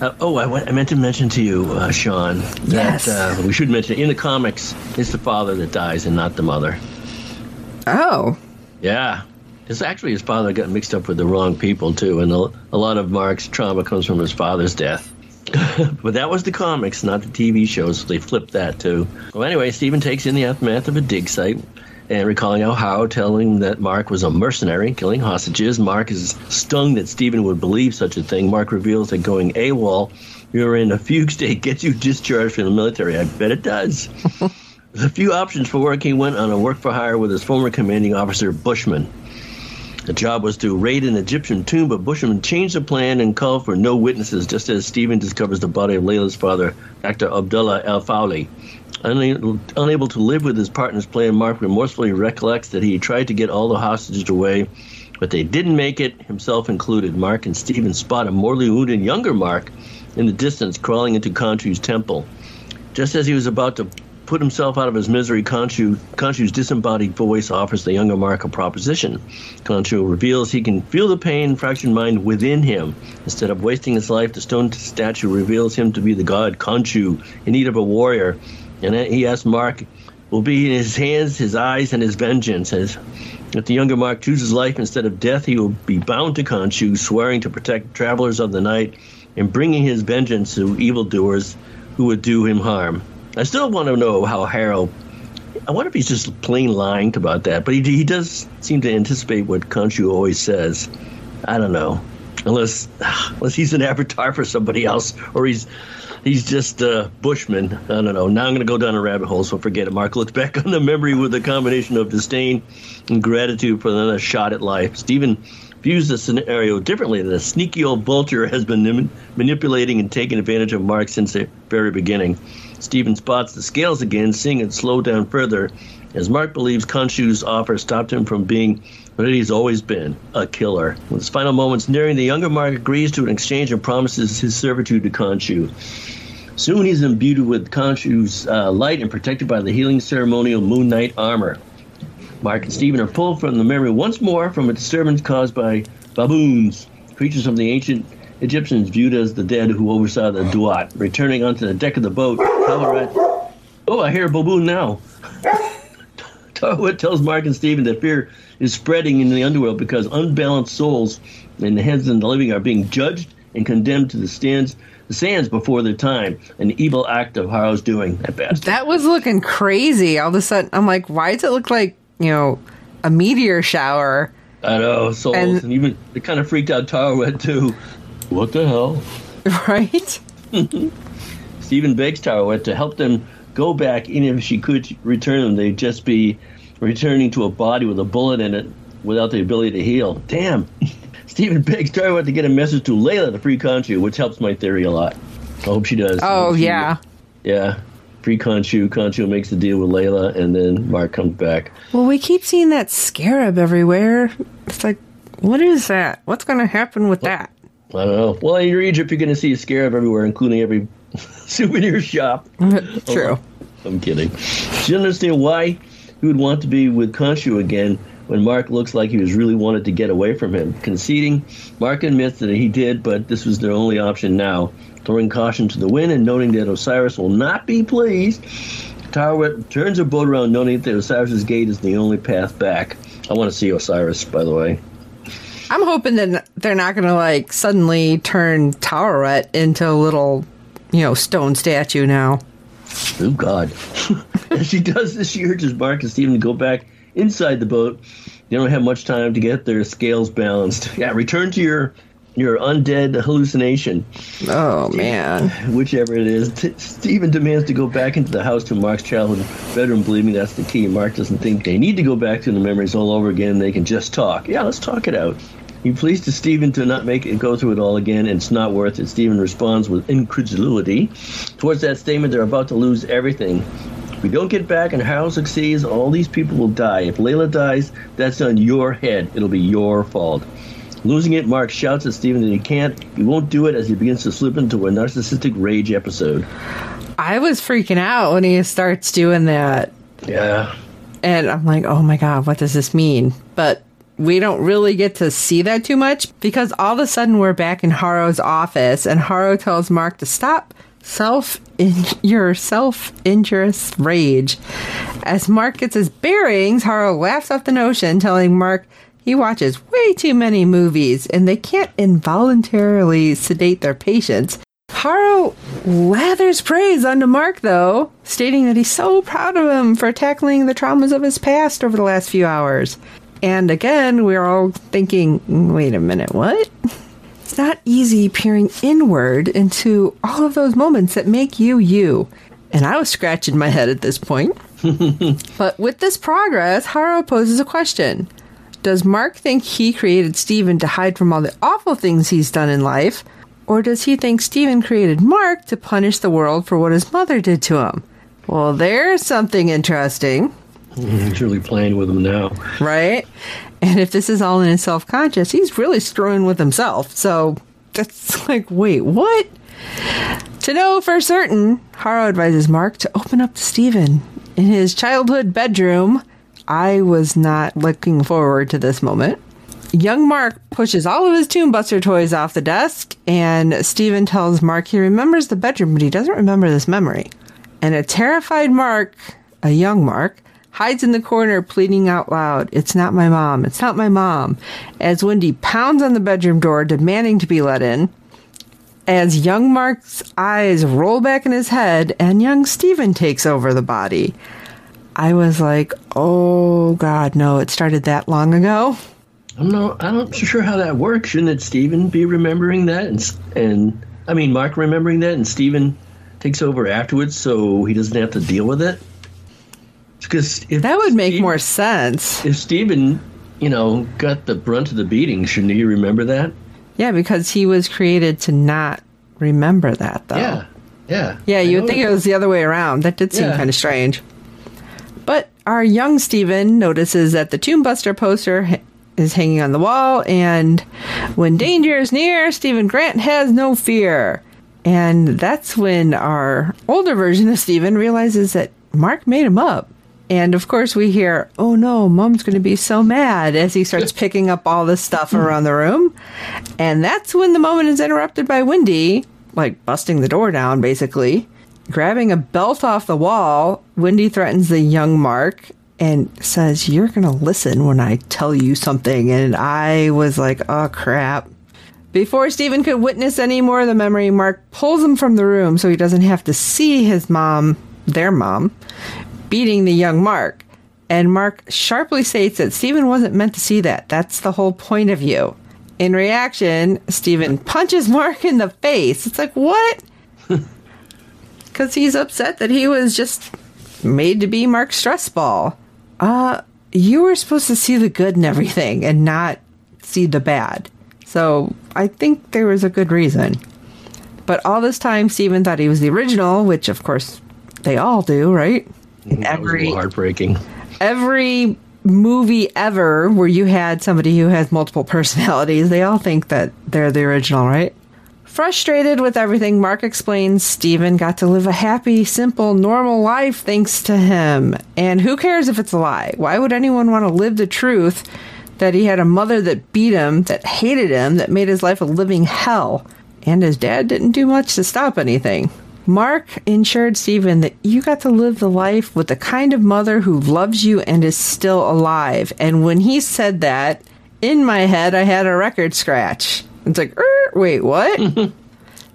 S1: Uh, oh, I, went- I meant to mention to you, uh, Shawn, that
S2: Yes.
S1: uh, we should mention in the comics, it's the father that dies and not the mother.
S2: Oh,
S1: Yeah. It's actually his father got mixed up with the wrong people, too, and a, a lot of Mark's trauma comes from his father's death. but that was the comics, not the TV shows, so they flipped that, too. Well, anyway, Stephen takes in the aftermath of a dig site and recalling how telling that Mark was a mercenary, killing hostages. Mark is stung that Stephen would believe such a thing. Mark reveals that going AWOL, you're in a fugue state, gets you discharged from the military. I bet it does. The few options for work, he went on a work for hire with his former commanding officer, Bushman. The job was to raid an Egyptian tomb, but Bushman changed the plan and called for no witnesses, just as Stephen discovers the body of Layla's father, actor Abdallah El-Faouly. Unable, unable to live with his partner's plan, Mark remorsefully recollects that he tried to get all the hostages away, but they didn't make it, himself included. Mark and Stephen spot a mortally wounded younger Mark in the distance crawling into Khonshu's temple. Just as he was about to put himself out of his misery, Khonshu, Khonshu's disembodied voice offers the younger Mark a proposition. Khonshu reveals he can feel the pain, fractured mind within him. Instead of wasting his life, the stone statue reveals him to be the god Khonshu in need of a warrior. And he asks Mark, will be in his hands, his eyes, and his vengeance. As if the younger Mark chooses life instead of death, he will be bound to Khonshu, swearing to protect travelers of the night and bringing his vengeance to evildoers who would do him harm. I still want to know how Harrow. I wonder if he's just plain lying about that, but he, he does seem to anticipate what Khonshu always says. I don't know, unless unless he's an avatar for somebody else, or he's he's just a Bushman. I don't know. Now I'm going to go down a rabbit hole, so forget it. Mark looks back on the memory with a combination of disdain and gratitude for another shot at life. Stephen views the scenario differently. A sneaky old vulture has been manipulating and taking advantage of Mark since the very beginning. Stephen spots the scales again, seeing it slow down further, as Mark believes Khonshu's offer stopped him from being what he's always been a killer. With his final moments nearing, the younger Mark agrees to an exchange and promises his servitude to Khonshu. Soon he's imbued with Khonshu's uh, light and protected by the healing ceremonial Moon Knight armor. Mark and Stephen are pulled from the memory once more from a disturbance caused by baboons, creatures of the ancient Egyptians viewed as the dead who oversaw the duat. Returning onto the deck of the boat, Taweret. Oh, I hear a baboon now. Taweret tells Mark and Stephen that fear is spreading in the underworld because unbalanced souls in the heads of the living are being judged and condemned to the stands, the sands before their time. An evil act of Harrow's doing at best.
S2: that was looking crazy. All of a sudden, I'm like, why does it look like, you know, a meteor shower?
S1: I know, souls,
S2: And-
S1: and, even it kind of freaked out Taweret too. What the hell?
S2: Right?
S1: Stephen begs Taweret to help them go back, even if she could return them, they'd just be returning to a body with a bullet in it without the ability to heal. Damn. Stephen begs Taweret to get a message to Layla the free Khonshu, which helps my theory a lot. I hope she does.
S2: Oh,
S1: she-
S2: yeah.
S1: Free Khonshu. Khonshu makes the deal with Layla, and then Mark comes back.
S2: Well, we keep seeing that scarab everywhere. It's like, what is that? What's going to happen with that?
S1: I don't know. Well, in your Egypt, you're going to see a scarab everywhere, including every souvenir shop.
S2: True.
S1: Oh, I'm kidding. Do you understand why he would want to be with Khonshu again when Mark looks like he was really wanted to get away from him? Conceding, Mark admits that he did, but this was their only option now. Throwing caution to the wind and noting that Osiris will not be pleased, Taweret turns her boat around, noting that Osiris's gate is the only path back. I want to see Osiris, by the way.
S2: I'm hoping that they're not going to like suddenly turn Taweret into a little, you know, stone statue now.
S1: Oh God! As she does this, she urges Mark and Stephen to go back inside the boat. They don't have much time to get their scales balanced. Yeah, return to your your undead hallucination.
S2: Oh man!
S1: Whichever it is, T- Stephen demands to go back into the house to Mark's childhood bedroom, believing that's the key. Mark doesn't think they need to go back to the memories all over again. They can just talk. Yeah, let's talk it out. He pleads to Stephen to not make it go through it all again, and it's not worth it. Stephen responds with incredulity. Towards that statement, they're about to lose everything. We don't get back and Harrow succeeds, all these people will die. If Layla dies, that's on your head. It'll be your fault. Losing it, Mark shouts at Stephen that he can't, he won't do it as he begins to slip into a narcissistic rage episode.
S2: I was freaking out when he starts doing that.
S1: Yeah.
S2: And I'm like, oh my God, what does this mean? But we don't really get to see that too much because all of a sudden we're back in Harrow's office and Harrow tells Mark to stop self in your self injurious rage. As Mark gets his bearings, Harrow laughs off the notion, telling Mark he watches way too many movies and they can't involuntarily sedate their patients. Harrow lathers praise onto Mark, though, stating that he's so proud of him for tackling the traumas of his past over the last few hours. And again, we're all thinking, wait a minute, what? It's not easy peering inward into all of those moments that make you you. And I was scratching my head at this point. but with this progress, Harrow poses a question. Does Mark think he created Stephen to hide from all the awful things he's done in life? Or does he think Stephen created Mark to punish the world for what his mother did to him? Well, there's something interesting.
S1: He's really playing with him now.
S2: Right? And if this is all in his self conscious, he's really screwing with himself. So that's like, wait, what? To know for certain, Harrow advises Mark to open up to Stephen in his childhood bedroom. I was not looking forward to this moment. Young Mark pushes all of his Tomb Buster toys off the desk, and Stephen tells Mark he remembers the bedroom, but he doesn't remember this memory. And a terrified Mark, a young Mark, hides in the corner pleading out loud, It's not my mom, it's not my mom, as Wendy pounds on the bedroom door demanding to be let in. As young Mark's eyes roll back in his head and young Stephen takes over the body. I was like, oh god, no, it started that long ago.
S1: I'm not. I'm not sure how that works. Shouldn't it Stephen be remembering that, and and I mean Mark remembering that, and Stephen takes over afterwards, so he doesn't have to deal with it. Because
S2: that would make Steve, more sense.
S1: If Stephen, you know, got the brunt of the beating, shouldn't he remember that?
S2: Yeah, because he was created to not remember that, though.
S1: Yeah, yeah,
S2: yeah. You would think it was the other way around. That did seem yeah. kind of strange. But our young Stephen notices that the Tomb Buster poster is hanging on the wall, and when danger is near, Stephen Grant has no fear. And that's when our older version of Stephen realizes that Mark made him up. And of course, we hear, oh no, mom's going to be so mad as he starts picking up all this stuff around the room. And that's when the moment is interrupted by Wendy, like busting the door down, basically. Grabbing a belt off the wall, Wendy threatens the young Mark and says, You're going to listen when I tell you something. And I was like, Oh crap. Before Stephen could witness any more of the memory, Mark pulls him from the room so he doesn't have to see his mom, their mom, beating the young Mark. And Mark sharply states that Stephen wasn't meant to see that. That's the whole point of you. In reaction, Stephen punches Mark in the face. It's like, what? Because he's upset that he was just made to be Mark's stress ball. Uh, you were supposed to see the good in everything and not see the bad. So I think there was a good reason. But all this time, Stephen thought he was the original, which of course they all do, right?
S1: That was a
S2: Every
S1: heartbreaking.
S2: every movie ever where you had somebody who has multiple personalities, they all think that they're the original, right? Frustrated with everything, Mark explains Steven got to live a happy, simple, normal life thanks to him. And who cares if it's a lie? Why would anyone want to live the truth that he had a mother that beat him, that hated him, that made his life a living hell? And his dad didn't do much to stop anything. Mark ensured Stephen that you got to live the life with the kind of mother who loves you and is still alive. And when he said that, in my head, I had a record scratch. It's like, er, wait, what?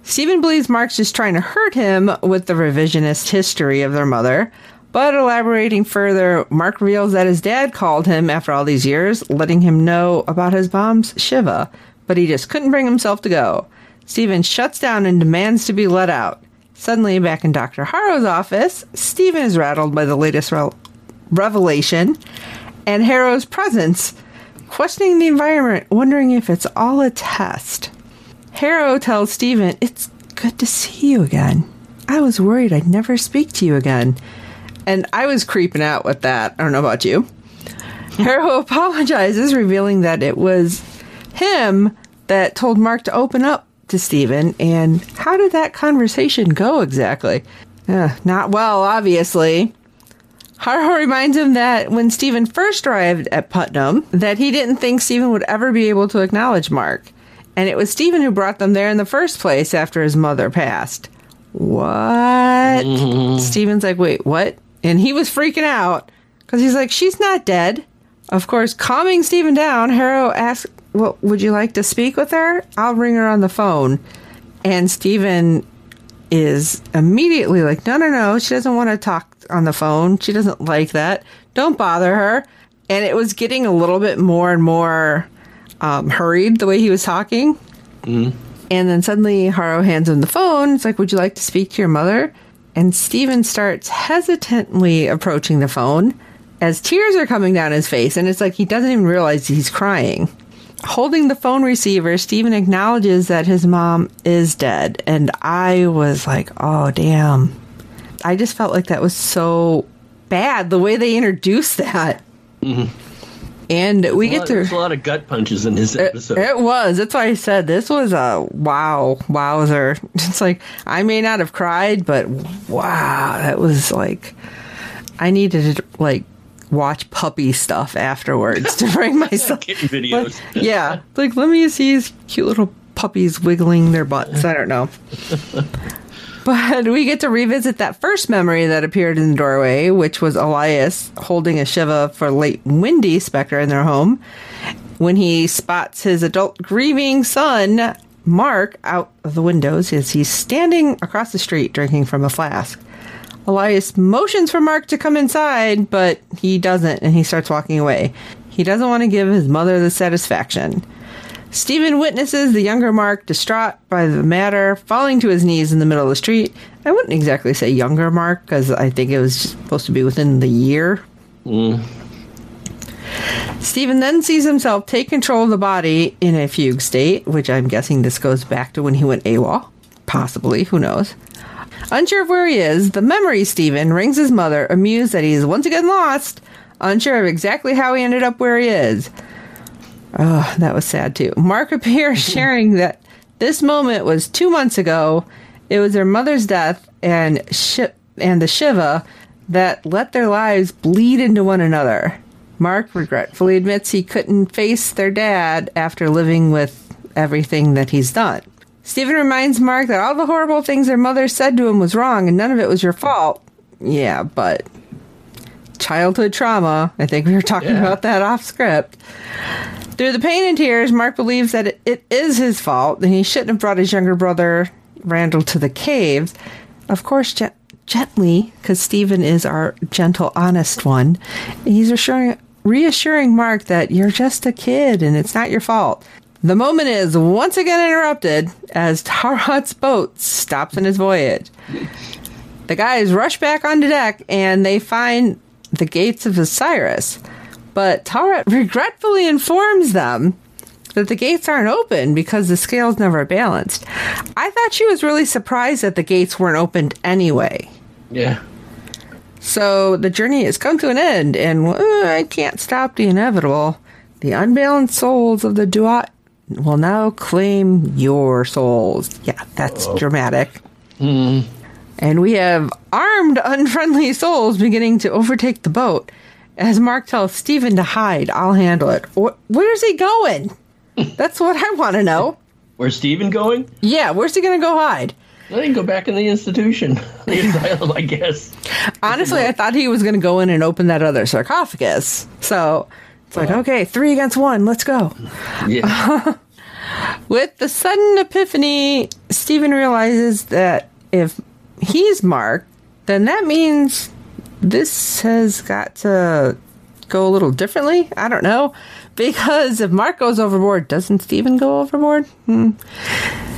S2: Stephen believes Mark's just trying to hurt him with the revisionist history of their mother. But elaborating further, Mark reveals that his dad called him after all these years, letting him know about his mom's Shiva, but he just couldn't bring himself to go. Stephen shuts down and demands to be let out. Suddenly, back in Dr. Harrow's office, Stephen is rattled by the latest re- revelation and Harrow's presence, questioning the environment, wondering if it's all a test. Harrow tells Stephen, It's good to see you again. I was worried I'd never speak to you again. And I was creeping out with that. I don't know about you. Harrow apologizes, revealing that it was him that told Mark to open up to Stephen. And how did that conversation go exactly? Uh, not well, obviously. Harrow reminds him that when Stephen first arrived at Putnam, that he didn't think Stephen would ever be able to acknowledge Mark. And it was Stephen who brought them there in the first place after his mother passed. What? Stephen's like, wait, what? And he was freaking out because he's like, she's not dead. Of course, calming Stephen down, Harrow asks, well, would you like to speak with her? I'll ring her on the phone. And Stephen is immediately like, no, no, no. She doesn't want to talk on the phone. She doesn't like that. Don't bother her. And it was getting a little bit more and more um, hurried the way he was talking. And then suddenly Harrow hands him the phone. It's like, would you like to speak to your mother? And Stephen starts hesitantly approaching the phone as tears are coming down his face. And it's like he doesn't even realize he's crying. Holding the phone receiver, Stephen acknowledges that his mom is dead. And I was like, oh, damn. I just felt like that was so bad the way they introduced that. Mm-hmm. And we get
S1: lot,
S2: to.
S1: there's a lot of gut punches in this
S2: It,
S1: episode.
S2: it was. That's why I said this was a wow, wowzer. It's like I may not have cried, but wow, that was like I needed to like watch puppy stuff afterwards to bring myself.
S1: Kitten videos.
S2: Like, yeah, like let me see these cute little puppies wiggling their butts. I don't know. But we get to revisit that first memory that appeared in the doorway, which was Elias holding a Shiva for late Wendy Spector in their home. When he spots his adult grieving son, Mark, out of the windows as he's standing across the street drinking from a flask. Elias motions for Mark to come inside, but he doesn't, and he starts walking away. He doesn't want to give his mother the satisfaction. Stephen witnesses the younger Mark, distraught by the matter, falling to his knees in the middle of the street. I wouldn't exactly say younger Mark, because I think it was supposed to be within the year. Stephen then sees himself take control of the body in a fugue state, which I'm guessing this goes back to when he went AWOL. Possibly, who knows? Unsure of where he is, the memory Stephen rings his mother, amused that he is once again lost, unsure of exactly how he ended up where he is. Oh, that was sad too. Mark appears sharing that this moment was two months ago. It was their mother's death and shi- and the Shiva that let their lives bleed into one another. Mark regretfully admits he couldn't face their dad after living with everything that he's done. Stephen reminds Mark that all the horrible things their mother said to him was wrong and none of it was your fault. Yeah, but childhood trauma. I think we were talking
S1: Yeah.
S2: about that off script. Through the pain and tears, Mark believes that it, it is his fault and he shouldn't have brought his younger brother, Randall, to the caves. Of course, gen- gently, because Stephen is our gentle, honest one. He's reassuring, reassuring Mark that you're just a kid and it's not your fault. The moment is once again interrupted as Taweret's boat stops in its voyage. The guys rush back onto deck and they find the gates of Osiris. But Taweret regretfully informs them that the gates aren't open because the scales never balanced. I thought she was really surprised that the gates weren't opened anyway.
S1: Yeah.
S2: So the journey has come to an end, and uh, I can't stop the inevitable. The unbalanced souls of the Duat will now claim your souls. Yeah, that's oh. dramatic. Mm-hmm. And we have armed, unfriendly souls beginning to overtake the boat. As Mark tells Stephen to hide, I'll handle it. Wh- where's he going? That's what I want to know.
S1: Where's Steven going?
S2: Yeah, where's he going to go hide?
S1: I can go back in the institution, the asylum, I guess.
S2: Honestly, I thought he was going to go in and open that other sarcophagus. So it's like, okay, three against one, let's go.
S1: Yeah.
S2: With the sudden epiphany, Stephen realizes that if he's Mark, then that means this has got to go a little differently. I don't know. Because if Mark goes overboard, doesn't Stephen go overboard? Hmm.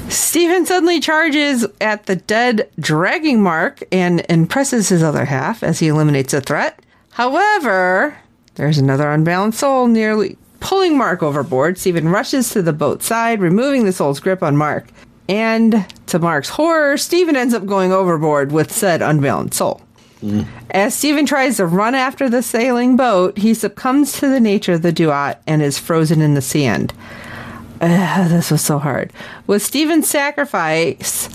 S2: Stephen suddenly charges at the dead, dragging Mark and impresses his other half as he eliminates a threat. However, there's another unbalanced soul nearly pulling Mark overboard. Stephen rushes to the boat's side, removing the soul's grip on Mark. And to Mark's horror, Stephen ends up going overboard with said unbalanced soul. Mm. As Stephen tries to run after the sailing boat, he succumbs to the nature of the duat and is frozen in the sand. This was so hard. With Stephen's sacrifice,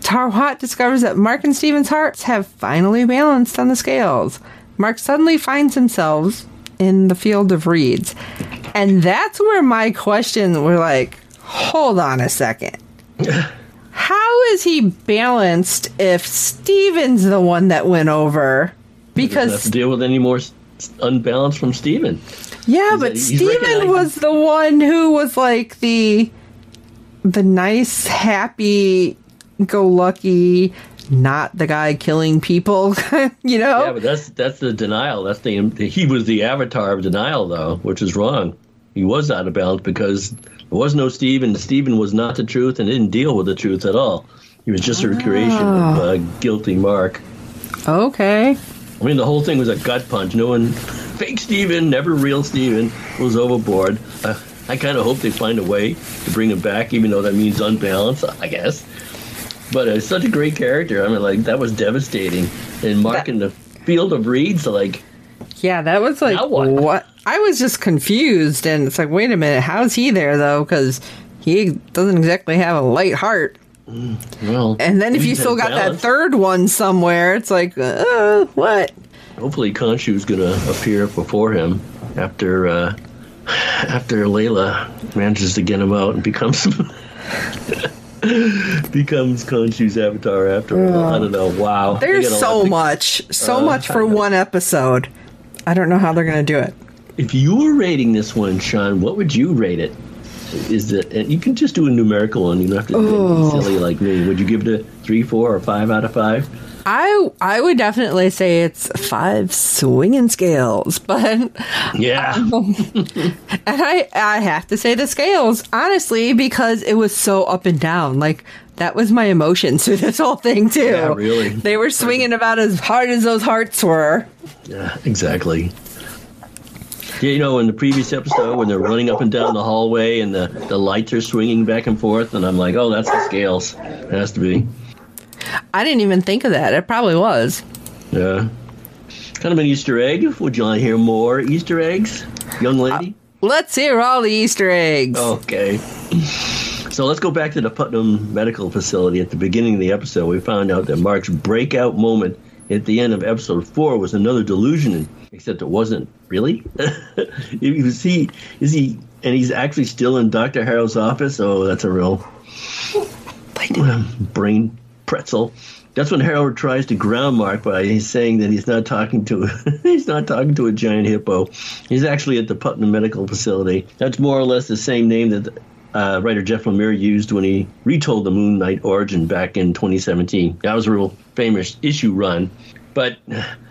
S2: Taweret discovers that Mark and Stephen's hearts have finally balanced on the scales. Mark suddenly finds himself in the field of reeds. And that's where my question were like, hold on a second. How is he balanced if Stephen's the one that went over?
S1: Doesn't have
S2: Because
S1: to deal with any more unbalance from Steven.
S2: yeah,
S1: He's-
S2: but
S1: he's
S2: Stephen was the one who was like the the nice, happy, go lucky, not the guy killing people. you know?
S1: Yeah, but that's that's the denial. That's the he was the avatar of denial, though, which is wrong. He was out of balance because there was no Steven. Steven was not the truth and didn't deal with the truth at all. He was just a recreation of uh, guilty Mark.
S2: okay.
S1: I mean, the whole thing was a gut punch. No one, fake Steven, never real Steven, was overboard. Uh, I kind of hope they find a way to bring him back, even though that means unbalanced, I guess. But uh, such a great character. I mean, like, that was devastating. And Mark
S2: That-
S1: in the field of reeds, like,
S2: Yeah, that was like
S1: what?
S2: what? I was just confused, and it's like, wait a minute, how's he there though? Because he doesn't exactly have a light heart.
S1: well.
S2: And then if you still
S1: in
S2: got that third one somewhere, it's like, uh, what?
S1: Hopefully, Khonshu's going to appear before him after uh, after Layla manages to get him out and becomes becomes Khonshu's avatar after all. I don't know. Wow.
S2: There's so
S1: to-
S2: much, so
S1: Uh,
S2: much for one episode. I don't know how they're gonna do it.
S1: If you were rating this one, Shawn, what would you rate it? Is that And you can just do a numerical one. You don't have to be silly like me. Would you give it a three, four, or five out of five?
S2: I I would definitely say it's five swinging scales, but
S1: Yeah.
S2: and I I have to say the scales honestly because it was so up and down. Like that was my emotions through this whole thing too.
S1: Yeah, really.
S2: They were swinging about as hard as those hearts were.
S1: Yeah, exactly. Yeah, you know, in the previous episode when they're running up and down the hallway and the, the lights are swinging back and forth, and I'm like, oh, that's the scales. It has to be.
S2: I didn't even think of that. It probably was.
S1: Yeah. Kind of an Easter egg. Would you want to hear more Easter eggs, young uh, lady?
S2: Let's hear all the Easter eggs.
S1: Okay. So let's go back to the Putnam Medical Facility. At the beginning of the episode, we found out that Mark's breakout moment at the end of episode four was another delusion, except it wasn't really. was he is he, and he's actually still in Doctor Harrow's office. Oh, that's a real brain pretzel. That's when Harrow tries to ground Mark by saying that he's not talking to he's not talking to a giant hippo. He's actually at the Putnam Medical Facility. That's more or less the same name that uh, writer Jeff Lemire used when he retold the Moon Knight origin back in 2017. That was a real famous issue run, but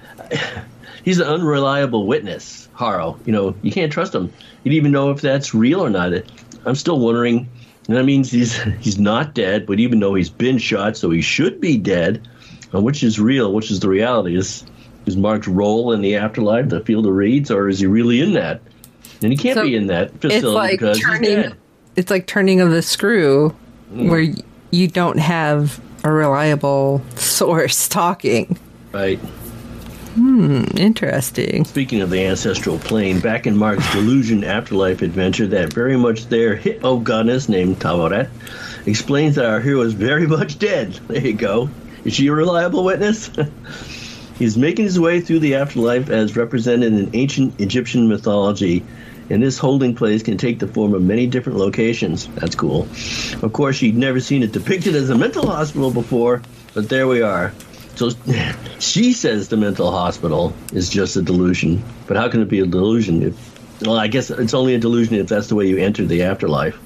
S1: he's an unreliable witness. Harrow, you know, you can't trust him. You don't even know if that's real or not. I'm still wondering. And that means he's he's not dead, but even though he's been shot, so he should be dead. Uh, which is real? Which is the reality? Is is Mark's role in the afterlife the field of reeds, or is he really in that? And he can't
S2: So
S1: be in that facility
S2: it's like
S1: because he's
S2: turning
S1: dead.
S2: it's like turning of the screw
S1: Mm.
S2: where you don't have a reliable source talking
S1: Right.
S2: Hmm, interesting.
S1: Speaking of the ancestral plane, back in Mark's Delusion Afterlife adventure, that very much there hit oh goddess named Taweret explains that our hero is very much dead. There you go. Is she a reliable witness? He's making his way through the afterlife as represented in ancient Egyptian mythology, and this holding place can take the form of many different locations. That's cool. Of course, she'd never seen it depicted as a mental hospital before, but there we are. So she says the mental hospital is just a delusion. But how can it be a delusion? If, well, I guess it's only a delusion if that's the way you enter the afterlife.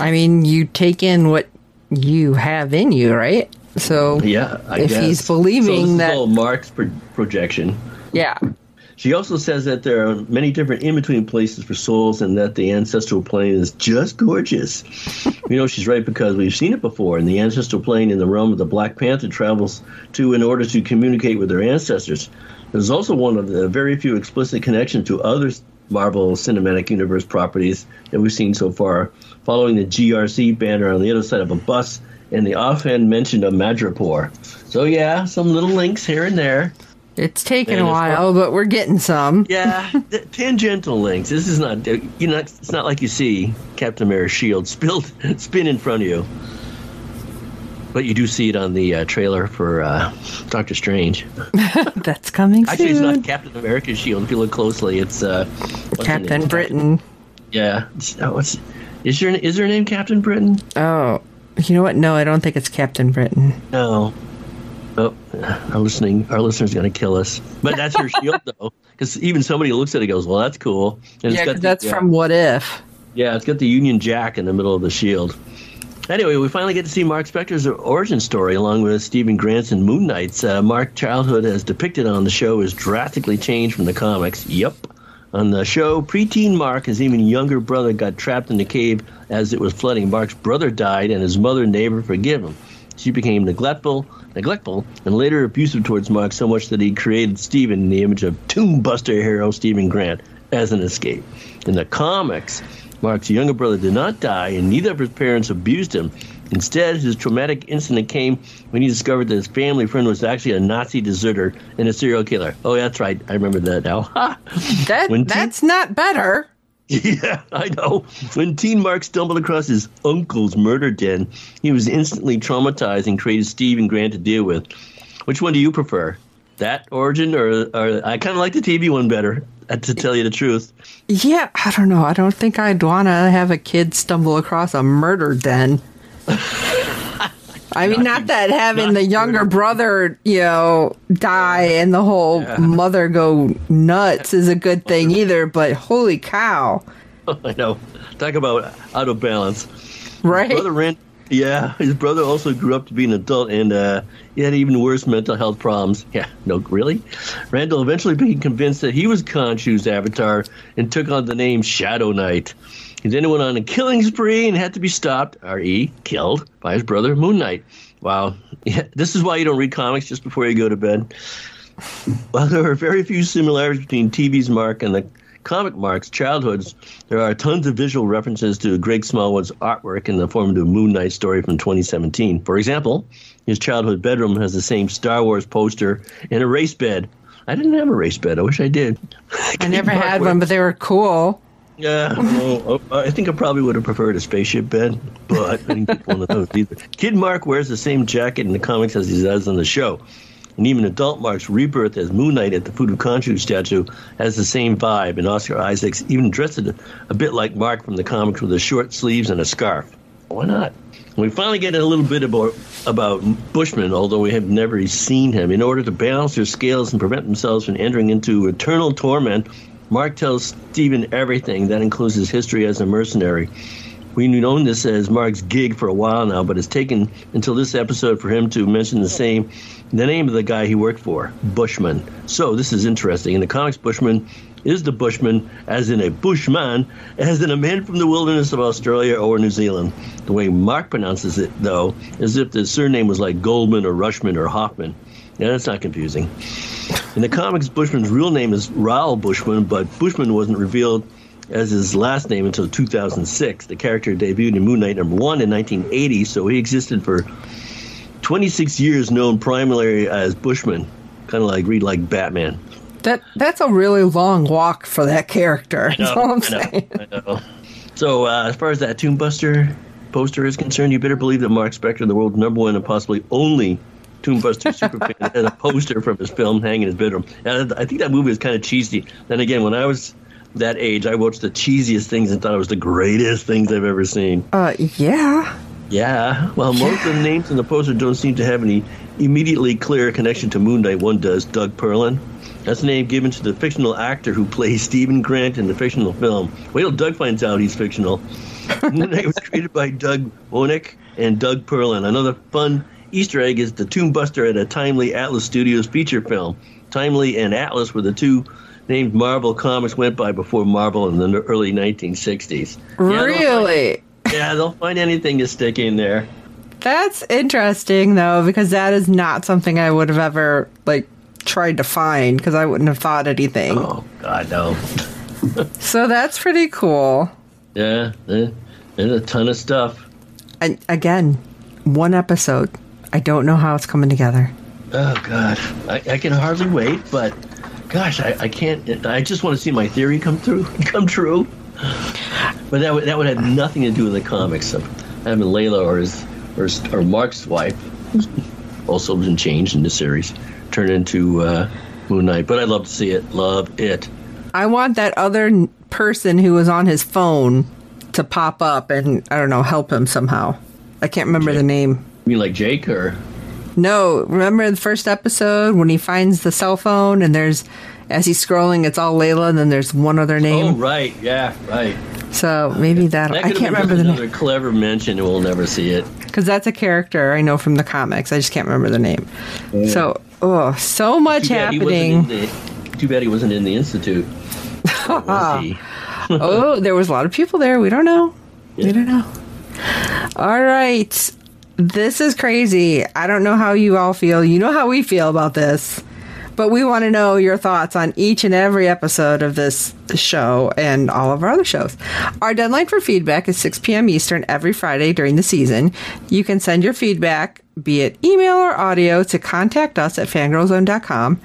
S2: I mean, you take in what you have in you, right? So
S1: Yeah, I
S2: if
S1: guess.
S2: he's believing
S1: so
S2: that,
S1: all Mark's pro- projection.
S2: yeah,
S1: She also says that there are many different in between places for souls and that the ancestral plane is just gorgeous. you know, she's right because we've seen it before. And the ancestral plane in the realm of the Black Panther travels to in order to communicate with their ancestors. There's also one of the very few explicit connections to other Marvel Cinematic Universe properties that we've seen so far, following the GRC banner on the other side of a bus and the offhand mention of Madripoor. So, yeah, some little links here and there.
S2: It's taken
S1: And
S2: a while, but we're getting some.
S1: Yeah, the tangential links. This is not you know it's not like you see Captain America's shield spilled spin in front of you, but you do see it on the uh, trailer for uh, Doctor Strange.
S2: That's coming
S1: Actually, it's not Captain America's shield. If you look closely, it's uh,
S2: Captain? Britain.
S1: Yeah, oh, what's is your is her name Captain Britain?
S2: Oh, you know what? No, I don't think it's Captain Britain.
S1: No. Oh, our listening, our listeners going to kill us. But that's her shield, though, because even somebody looks at it and goes, "Well, that's cool." And
S2: Yeah,
S1: the-
S2: that's
S1: yeah.
S2: from What If.
S1: Yeah, it's got the Union Jack in the middle of the shield. Anyway, we finally get to see Mark Spector's origin story along with Stephen Grant's and Moon Knight's. Uh, Mark's childhood, as depicted on the show, is drastically changed from the comics. Yep. On the show, preteen Mark, his even younger brother, got trapped in the cave as it was flooding. Mark's brother died, and his mother and neighbor forgive him. She became neglectful, neglectful, and later abusive towards Mark so much that he created Stephen in the image of Tomb Buster hero Stephen Grant as an escape. In the comics, Mark's younger brother did not die, and neither of his parents abused him. Instead, his traumatic incident came when he discovered that his family friend was actually a Nazi deserter and a serial killer. Oh, that's right. I remember that now.
S2: That
S1: When
S2: that's not better.
S1: Yeah, I know. When Teen Mark stumbled across his uncle's murder den, he was instantly traumatized and created Steven Grant to deal with. Which one do you prefer? That origin, or, or I kind of like the TV one better, uh, to tell you the truth.
S2: Yeah, I don't know. I don't think I'd want to have a kid stumble across a murder den. I mean, not that having
S1: not
S2: the younger
S1: murder.
S2: brother, you know, die and the whole mother go nuts is a good thing either, but holy cow.
S1: I know. Talk about out of balance.
S2: Right?
S1: Brother Rand, yeah, his brother also grew up to be an adult and uh, he had even worse mental health problems. Yeah, no, really? Randall eventually became convinced that he was Khonshu's avatar and took on the name Shadow Knight. He then went on a killing spree and had to be stopped, R.E., killed, by his brother Moon Knight. Wow. Yeah, this is why you don't read comics just before you go to bed. While there are very few similarities between TV's Mark and the comic Mark's childhoods, there are tons of visual references to Greg Smallwood's artwork in the form of the Moon Knight story from 2017. For example, his childhood bedroom has the same Star Wars poster and a race bed. I didn't have a race bed. I wish I did.
S2: I never had one, but they were cool.
S1: Yeah, no, uh, I think I probably would have preferred a spaceship bed, but I didn't get one of those either. Kid Mark wears the same jacket in the comics as he does on the show. And even adult Mark's rebirth as Moon Knight at the Fudu Khonshu statue has the same vibe, and Oscar Isaacs even dressed it a bit like Mark from the comics with the short sleeves and a scarf. Why not? We finally get a little bit about about Bushman, although we have never seen him. In order to balance their scales and prevent themselves from entering into eternal torment, Mark tells Stephen everything. That includes his history as a mercenary. We've known this as Mark's gig for a while now, but it's taken until this episode for him to mention the same the name of the guy he worked for, Bushman. So this is interesting. In the comics, Bushman is the Bushman, as in a Bushman, as in a man from the wilderness of Australia or New Zealand. The way Mark pronounces it, though, as if the surname was like Goldman or Rushman or Hoffman. Yeah, that's not confusing. In the comics, Bushman's real name is Raoul Bushman, but Bushman wasn't revealed as his last name until 2006. The character debuted in Moon Knight number one in 1980, so he existed for 26 years, known primarily as Bushman. kind of like read like Batman.
S2: That that's a really long walk for that character. That's all I'm
S1: I know,
S2: saying.
S1: I know. So uh, as far as that Tomb Buster poster is concerned, you better believe that Mark Spector, the world's number one and possibly only Tomb Buster superfan, has a poster from his film hanging in his bedroom. And I think that movie is kind of cheesy. Then again, when I was that age, I watched the cheesiest things and thought it was the greatest things I've ever seen.
S2: Uh, yeah.
S1: Yeah, well, most of the names in the poster don't seem to have any immediately clear connection to Moon Knight. One does, Doug Perlin. That's the name given to the fictional actor who plays Stephen Grant in the fictional film. Wait till Doug finds out he's fictional. Moon Knight was created by Doug Wonick and Doug Perlin. Another fun Easter egg is the Tomb Buster at a Timely Atlas Studios feature film. Timely and Atlas were the two named Marvel Comics went by before Marvel in the early 1960s. Yeah, they'll find-
S2: really?
S1: yeah, they'll find anything to stick in there.
S2: That's interesting though, because that is not something I would have ever like tried to find because I wouldn't have thought anything.
S1: Oh God, no.
S2: So that's pretty cool.
S1: Yeah, eh, there's a ton of stuff.
S2: And again, one episode. I don't know how it's coming together.
S1: Oh God, I, I can hardly wait. But gosh, I, I can't. I just want to see my theory come through, come true. But that would that would have nothing to do with the comics of having Layla or his or, his- or Mark's wife, also been changed in the series, turned into uh, Moon Knight. But I'd love to see it. Love it.
S2: I want that other person who was on his phone to pop up and I don't know, help him somehow. I can't remember the name.
S1: You mean like Jake or?
S2: No, remember the first episode when he finds the cell phone and there's as he's scrolling, it's all Layla, and then there's one other
S1: oh,
S2: name.
S1: Oh right, yeah, right.
S2: So maybe that
S1: That
S2: I can't remember the name
S1: clever mention, and we'll never see it.
S2: because that's a character I know from the comics. I just can't remember the name. So oh, so much
S1: Too bad he wasn't
S2: happening.
S1: the- Too bad he wasn't in the institute.
S2: Oh, there was a lot of people there. We don't know. We don't know. All right. This is crazy. I don't know how you all feel. You know how we feel about this. But we want to know your thoughts on each and every episode of this show and all of our other shows. Our deadline for feedback is 6 p.m. Eastern every Friday during the season. You can send your feedback, be it email or audio, to contact us at fangirlzone.com.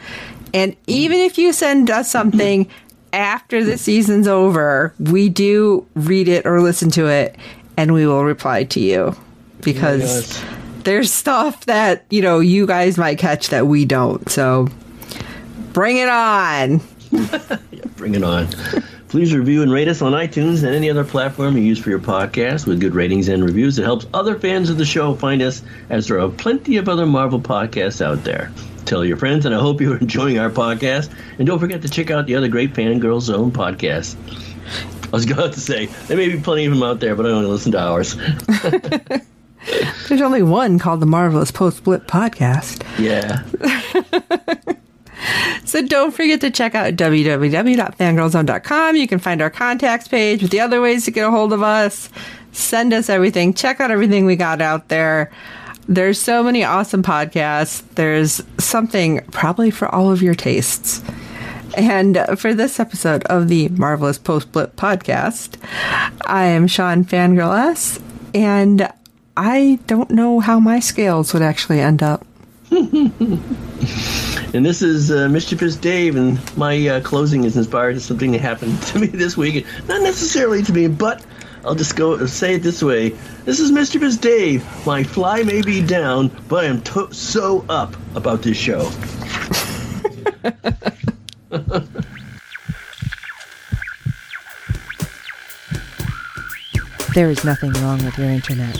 S2: And even if you send us something after the season's over, we do read it or listen to it and we will reply to you because there's stuff that, you know, you guys might catch that we don't. So bring it on.
S1: Bring it on. Please review and rate us on iTunes and any other platform you use for your podcast with good ratings and reviews. It helps other fans of the show find us, as there are plenty of other Marvel podcasts out there. Tell your friends, and I hope you're enjoying our podcast. And don't forget to check out the other great Fangirl Zone podcasts. I was going to say, there may be plenty of them out there, but I only listen to ours.
S2: There's only one called the Marvelous Post Blip Podcast.
S1: Yeah.
S2: So don't forget to check out www.fangirlzone.com. You can find our contacts page with the other ways to get a hold of us. Send us everything. Check out everything we got out there. There's so many awesome podcasts. There's something probably for all of your tastes. And for this episode of the Marvelous Post Blip podcast, I am Shawn Fangirl S. And I don't know how my scales would actually end up.
S1: And this is uh, Mischievous Dave, and my uh, closing is inspired to something that happened to me this week. Not necessarily to me, but I'll just go say it this way. This is Mischievous Dave. My fly may be down, but I am to- so up about this show.
S3: There is nothing wrong with your internet.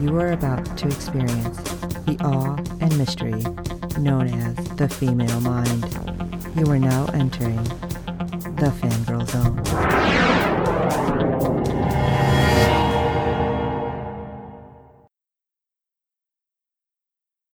S3: You are about to experience the awe and mystery known as the female mind. You are now entering the fangirl zone.